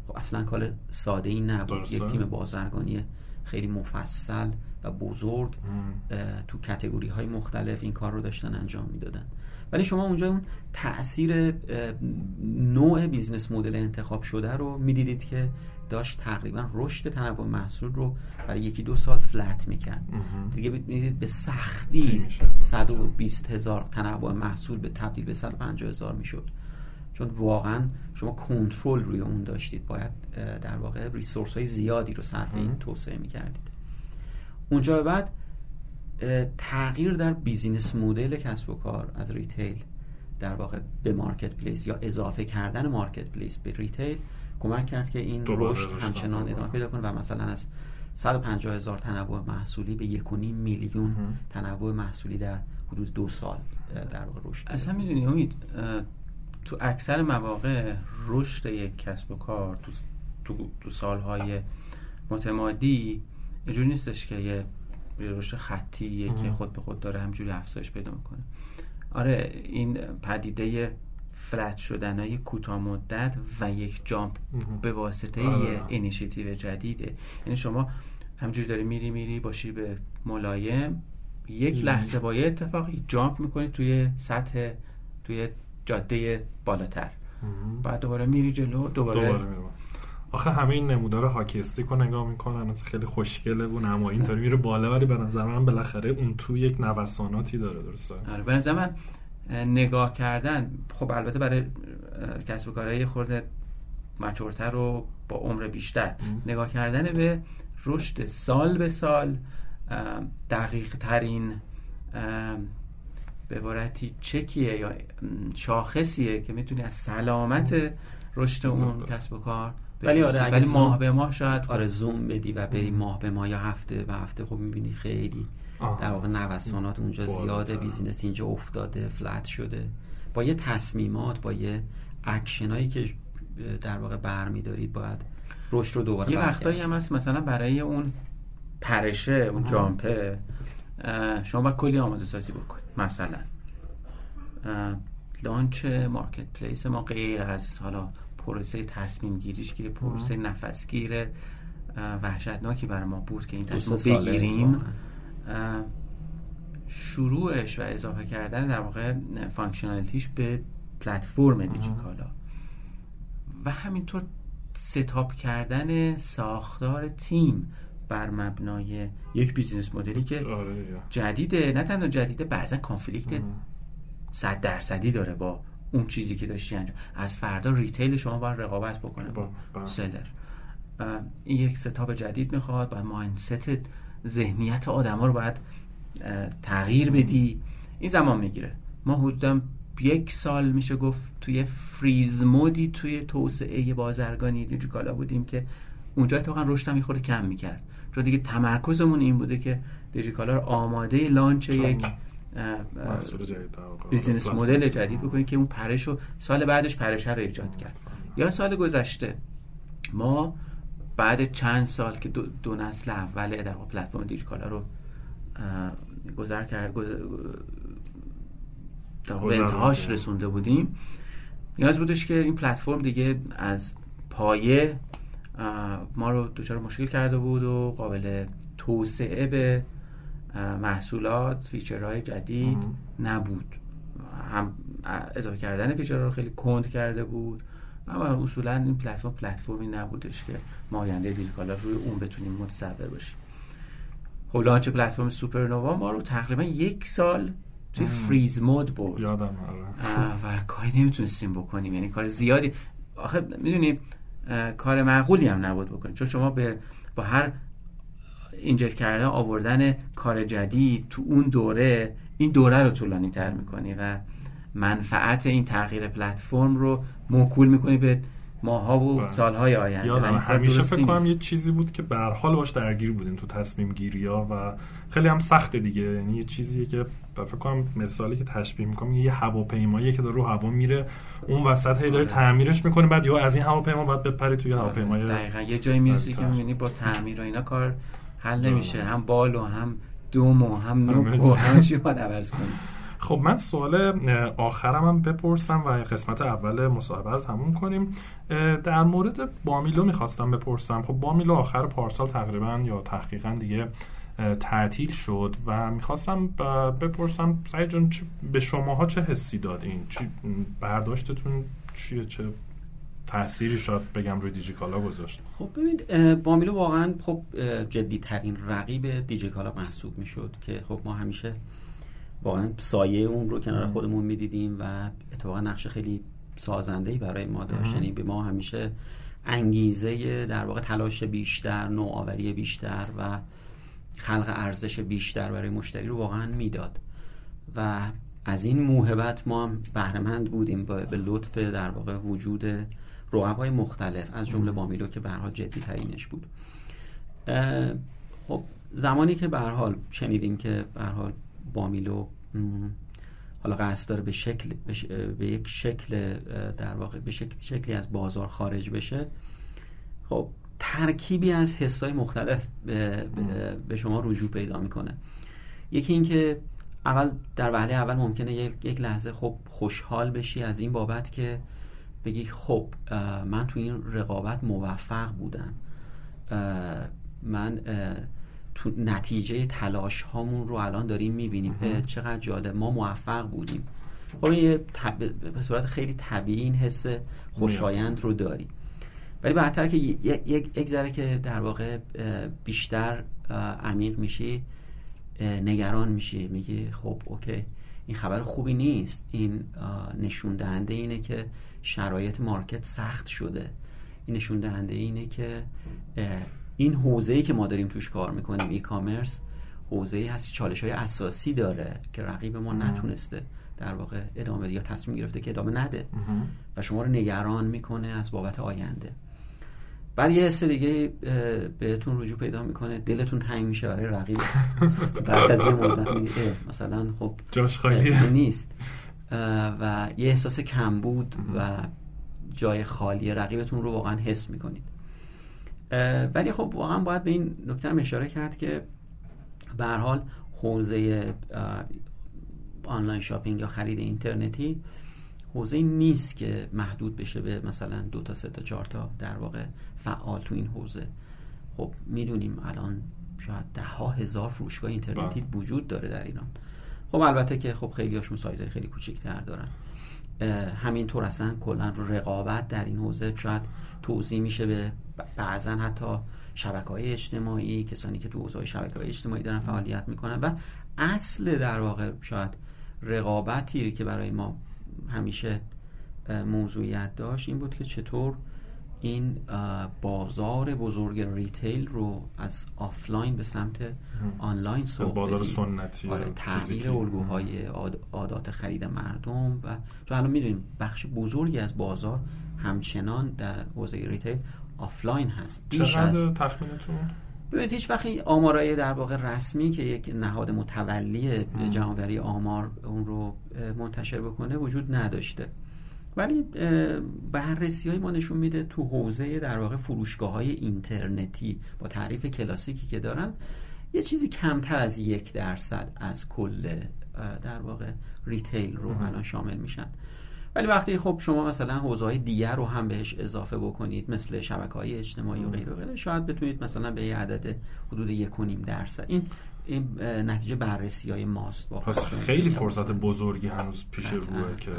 خب اصلا کار ساده ای نبود. یک تیم بازرگانی خیلی مفصل و بزرگ تو category های مختلف این کار رو داشتن انجام می‌دادن. ولی شما اونجا اون تاثیر نوع business model انتخاب شده رو می‌دیدید که داشت تقریبا رشد تنوع محصول رو برای یکی دو سال flat می‌کرد. دیگه می‌دید به سختی 120 هزار تنوع محصول به تبدیل به 150 هزار می‌شد. چون واقعا شما کنترل روی اون داشتید. باید در واقع resource های زیادی رو صرف این توسعه می‌کردید. اونجا به بعد تغییر در business model کسب و کار از retail در واقع به marketplace یا اضافه کردن marketplace به retail کمک کرد که این رشد همچنان ادامه پیدا کنه و مثلا از 150 هزار تنوع محصولی به 1.5 میلیون تنوع محصولی در حدود دو سال در واقع رشد اصلا می‌دونی امید تو اکثر مواقع رشد یک کسب و کار تو, تو, تو سالهای متمادی اینجوری نیستش که یه رشد خطیه که خود به خود داره همجوری افزایش پیدا می‌کنه. آره این پدیده فلت شدن های کوتاه مدت و یک جامپ به واسطه آره. یه اینیشیتیو جدیده. یعنی شما همجوری داری میری میری باشی به ملایم یک لحظه با یه اتفاقی جامپ می‌کنی توی سطح توی جاده بالاتر. بعد دوباره میری جلو دوباره, دوباره آخه همه این نمودار هاکی رو نگاه می‌کنن خیلی خوشگله و نما. اینطوری میره بالا ولی به نظر من بالاخره اون تو یک نوساناتی داره درسته؟ آره به نظر من نگاه کردن خب البته برای کسب و کارهای خورده مچورتر و با عمر بیشتر. نگاه کردن به رشد سال به سال دقیق ترین به عبارتی چکیه یا شاخصیه که می‌تونی از سلامت رشد اون کسب و کار ولی آره ولی ماه به ماه شاید آره زوم بدی و بری ماه به ماه یا هفته به هفته خب می‌بینی خیلی در واقع نوسانات اونجا زیاده بیزینس اینجا افتاده فلت شده. با یه تصمیمات با یه اکشنایی که در واقع برمیدارید باید رشد رو دوباره یه وقتایی هم هست مثلا برای اون پرشه اون جامپه شما باید کلی آماده سازی بکنید مثلا. لانچ مارکت پلیس ما غیر از حالا پروسه تصمیم گیریش که پروسه نفسگیر وحشتناکی برای ما بود که این تصمیم بگیریم. شروعش و اضافه کردن در واقع functionality ش به پلتفرم دیجیکالا. و همینطور setup کردن ساختار تیم بر مبنای یک business model ی که آره جدیده. نه تنها جدیده بعضا conflict صد درصدی داره با اون چیزی که داشتی انجام. از فردا retail شما باید رقابت بکنه با, با seller. این یک setup جدید می‌خواد باید mindset ذهنیت آدما رو باید تغییر بدی. این زمان می‌گیره. ما حدودا یک سال میشه گفت توی freeze mode ی توی توسعه بازرگانی دیجیکالا بودیم که اونجا اتفاقا رشد هم کم می‌کرد. چون دیگه تمرکزمون این بوده که دیجیکالا رو آماده launch یک business model جدید بکنید که اون پرش رو سال بعدش پرش رو ایجاد کرد. یا سال گذشته. ما بعد چند سال که دو, دو نسل اول در پلتفرم دیجیکالا رو گذر کرد به انتهاش رسونده بودیم. نیاز بودش که این پلتفرم دیگه از پایه ما رو دچار مشکل کرده بود و قابل توسعه به محصولات فیچرهای جدید نبود. هم اضافه کردن feature رو خیلی کند کرده بود اما اصولا این پلتفرم پلتفرمی نبودش که ما آینده دیجیکالا روی اون بتونیم متصور باشیم. خب launch پلتفرم سوپرنووا ما رو تقریبا یک سال توی freeze mode بود یادم آره. و کاری نمی‌تونستیم بکنیم. یعنی کار زیادی آخه می‌دونی کار معقولی هم نبود بکنیم. چون شما به با هر inject کردن آوردن کار جدید تو اون دوره این دوره رو طولانی تر می‌کنی و منفعت این تغییر پلتفرم رو موکول می‌کنی به ماها و بله. سالهای آینده یادم همیشه فکر کنم یه چیزی بود که به حال باش درگیر بودیم تو تصمیم گیری ها و خیلی هم سخته دیگه یعنی یه چیزیه که فکر کنم مثالی که تشبیه می‌کنم یه هواپیمایی که داره رو هوا میره اون وسط هی داره آره. تعمیرش می‌کنه بعد یا از این هواپیما بعد بپری توی آره. هواپیمای دقیقاً یه جایی می‌رسی که می‌بینی با تعمیر و اینا کار حل نمیشه. هم بال و هم دوم و هم نوک و همه چی باید عوض کنی. خب من سوال آخرم هم بپرسم و قسمت اول مصاحبه رو تموم کنیم. در مورد بامیلو می‌خواستم بپرسم. خب بامیلو آخر پارسال تقریبا یا تحقیقا دیگه تعطیل شد و می‌خواستم بپرسم سعید جان به شماها چه حسی داد این برداشتتون چیه؟ چه تأثیری شاید بگم روی دیجیکالا گذاشت. خب ببینید بامیلو واقعا خب جدی ترین رقیب دیجیکالا محسوب می‌شد که خب ما همیشه واقعا سایه اون رو کنار خودمون می‌دیدیم و اتفاقا نقش خیلی سازنده ای برای ما داشت. یعنی به ما همیشه انگیزه در واقع تلاش بیشتر نوآوری بیشتر و خلق ارزش بیشتر برای مشتری رو واقعا می‌داد. و از این موهبت ما هم بهرهمند بودیم به لطف در واقع وجود رقبای مختلف از جمله بامیلو که به حال جدی ترینش بود. خب زمانی که به حال شنیدیم که به حال بامیلو حالا قصد داره به شکل به یک شکل در واقع به شکل شکلی از بازار خارج بشه خب ترکیبی از حسای مختلف به, به شما رجوع پیدا می‌کنه. یکی اینکه اول در وهله اول ممکنه یک لحظه خب خوشحال بشی از این بابت که بگی خب من تو این رقابت موفق بودم. من تو نتیجه تلاش هامون رو الان داریم می‌بینیم. چقدر جالب. ما موفق بودیم. خب این به صورت خیلی طبیعی این حس خوشایند رو داری. ولی بعدتر که یک ذره که در واقع بیشتر عمیق میشی نگران میشی. میگی خب اوکی. این خبر خوبی نیست. این نشون دهنده اینه که شرایط مارکت سخت شده. این نشون دهنده اینه که این حوزه‌ای که ما داریم توش کار می‌کنیم ای کامرس حوزه‌ای هست چالش های اساسی داره که رقیب ما نتونسته در واقع ادامه یا تصمیم گرفته که ادامه نده. و شما رو نگران می‌کنه از بابت آینده. بعد یه حس دیگه بهتون رجوع پیدا می‌کنه. دلتون تنگ میشه برای رقیب. بعد از یه مدت مثلا خب جاش خالیه. نیست. و یه احساس کمبود و جای خالی رقیبتون رو واقعا حس می‌کنید. ولی خب واقعا باید به این نکته هم اشاره کرد که به حال حوزه آنلاین شاپینگ یا خرید اینترنتی حوزه نیست که محدود بشه به مثلا دو تا سه تا چهار تا در واقع فعال تو این حوزه. خب می‌دونیم الان شاید ده ها هزار فروشگاه اینترنتی بله. وجود داره در ایران. خب البته که خب خیلی هاشون سایزهای خیلی کوچکتر دارن. همینطور اصلا کلا رقابت در این حوزه شاید توضیح میشه به بعضا حتی شبکه های اجتماعی کسانی که تو حوزه شبکه های اجتماعی دارن فعالیت می‌کنن و اصل در واقع شاید رقابتی که برای ما همیشه موضوعیت داشت این بود که چطور این بازار بزرگ retail رو از آفلاین به سمت آنلاین از بازار سنتی آره تغییر الگوهای عادات خرید مردم و چون الان می‌دونیم بخش بزرگی از بازار همچنان در حوزه retail آفلاین هست. بیش از تخمینتون؟ ببینید هیچ وقتی آمارای در واقع رسمی که یک نهاد متولی جمعوری آمار اون رو منتشر بکنه وجود نداشته. ولی بررسی های ما نشون میده تو حوزه در واقع فروشگاه های اینترنتی با تعریف کلاسیکی که دارن یه چیزی کمتر از یک درصد از کل در واقع ریتیل رو الان شامل میشن. ولی وقتی خب شما مثلا حوزه های دیگر رو هم بهش اضافه بکنید مثل شبکه های اجتماعی و غیره و غیره شاید بتونید مثلا به یه عدد حدود یک درصد. این این نتیجه بررسی های ماست پس خیلی فرصت بزرگی هنوز پیش روه که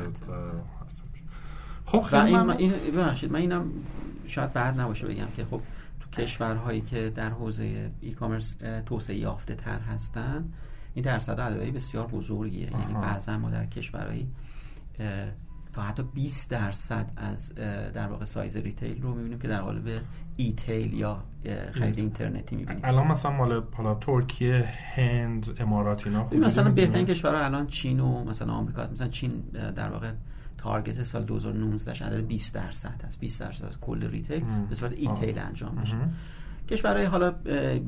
خب خیلی من این من اینم شاید بعد نباشه بگم که خب تو کشورهایی که در حوزه e-commerce توسعه یافته تر هستن این درصد عددی بسیار بزرگیه. یعنی بعضا ما در کشورهایی تا حتی 20 درصد از در واقع سایز retail رو می‌بینیم که در قالب e-tail یا خرید اینترنتی می‌بینیم. الان مثلا مال حالا ترکیه هند امارات اینا مثلا بهترین کشورها الان چین و مثلا آمریکا مثلا چین در واقع target سال 2019 عدد 20 درصد هست. 20 درصد از کل retail به صورت e-tail انجام میشه. کشورهای حالا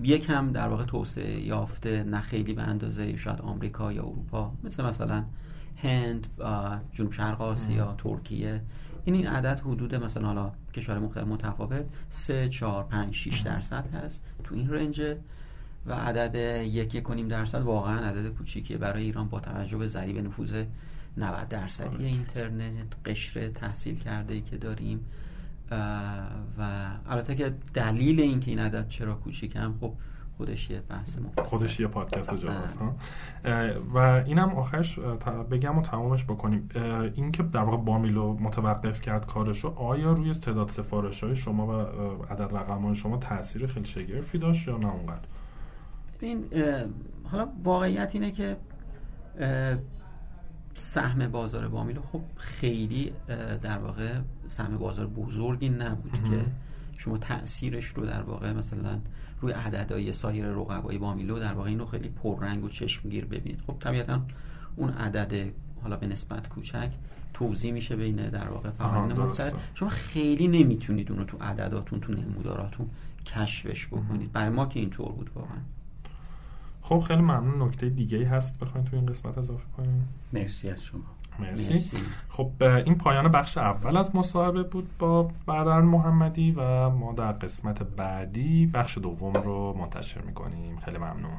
یکم در واقع توسعه یافته نه خیلی به اندازه شاید آمریکا یا اروپا. مثل مثلا هند جنوب شرق آسیا ترکیه. این این عدد حدود مثلا حالا کشور مختلف متفاوت 3 4 5 6 درصد هست تو این range. و عدد یک یک کنیم درصد واقعا عدد کوچیکیه برای ایران با توجه به ضریب نفوذ 90 درصدی آره. اینترنت قشر تحصیل کرده ای که داریم. و البته که دلیل اینکه این عدد چرا کوچیکم خب خودش یه بحث مفصل. خودش یه پادکست جاست و اینم آخرش بگم و تمامش بکنیم. اینکه در واقع بامیلو متوقف کرد کارشو آیا روی تعداد سفارش های شما و عدد رقم های شما تاثیر خیلی شگرفی داشت یا نه اونقدر؟ این حالا واقعیت اینه که سهم بازار بامیلو خب خیلی در واقع سهم بازار بزرگی نبود که شما تاثیرش رو در واقع مثلا روی عددهای سایر رقبای بامیلو در واقع اینو خیلی پررنگ و چشمگیر ببینید. خب طبیعتا اون عدد حالا به نسبت کوچک توضیح میشه بین در واقع فعالین مختلف. شما خیلی نمی‌تونید اونو تو عدداتون تو نموداراتون کشفش بکنید. برای ما که اینطور بود واقعا. خب خیلی ممنون. نکته دیگه هست بخواید تو این قسمت اضافه کنیم مرسی از شما. مرسی. خب این پایان بخش اول از مصاحبه بود با برادران محمدی و ما در قسمت بعدی بخش دوم رو منتشر می‌کنیم. خیلی ممنون.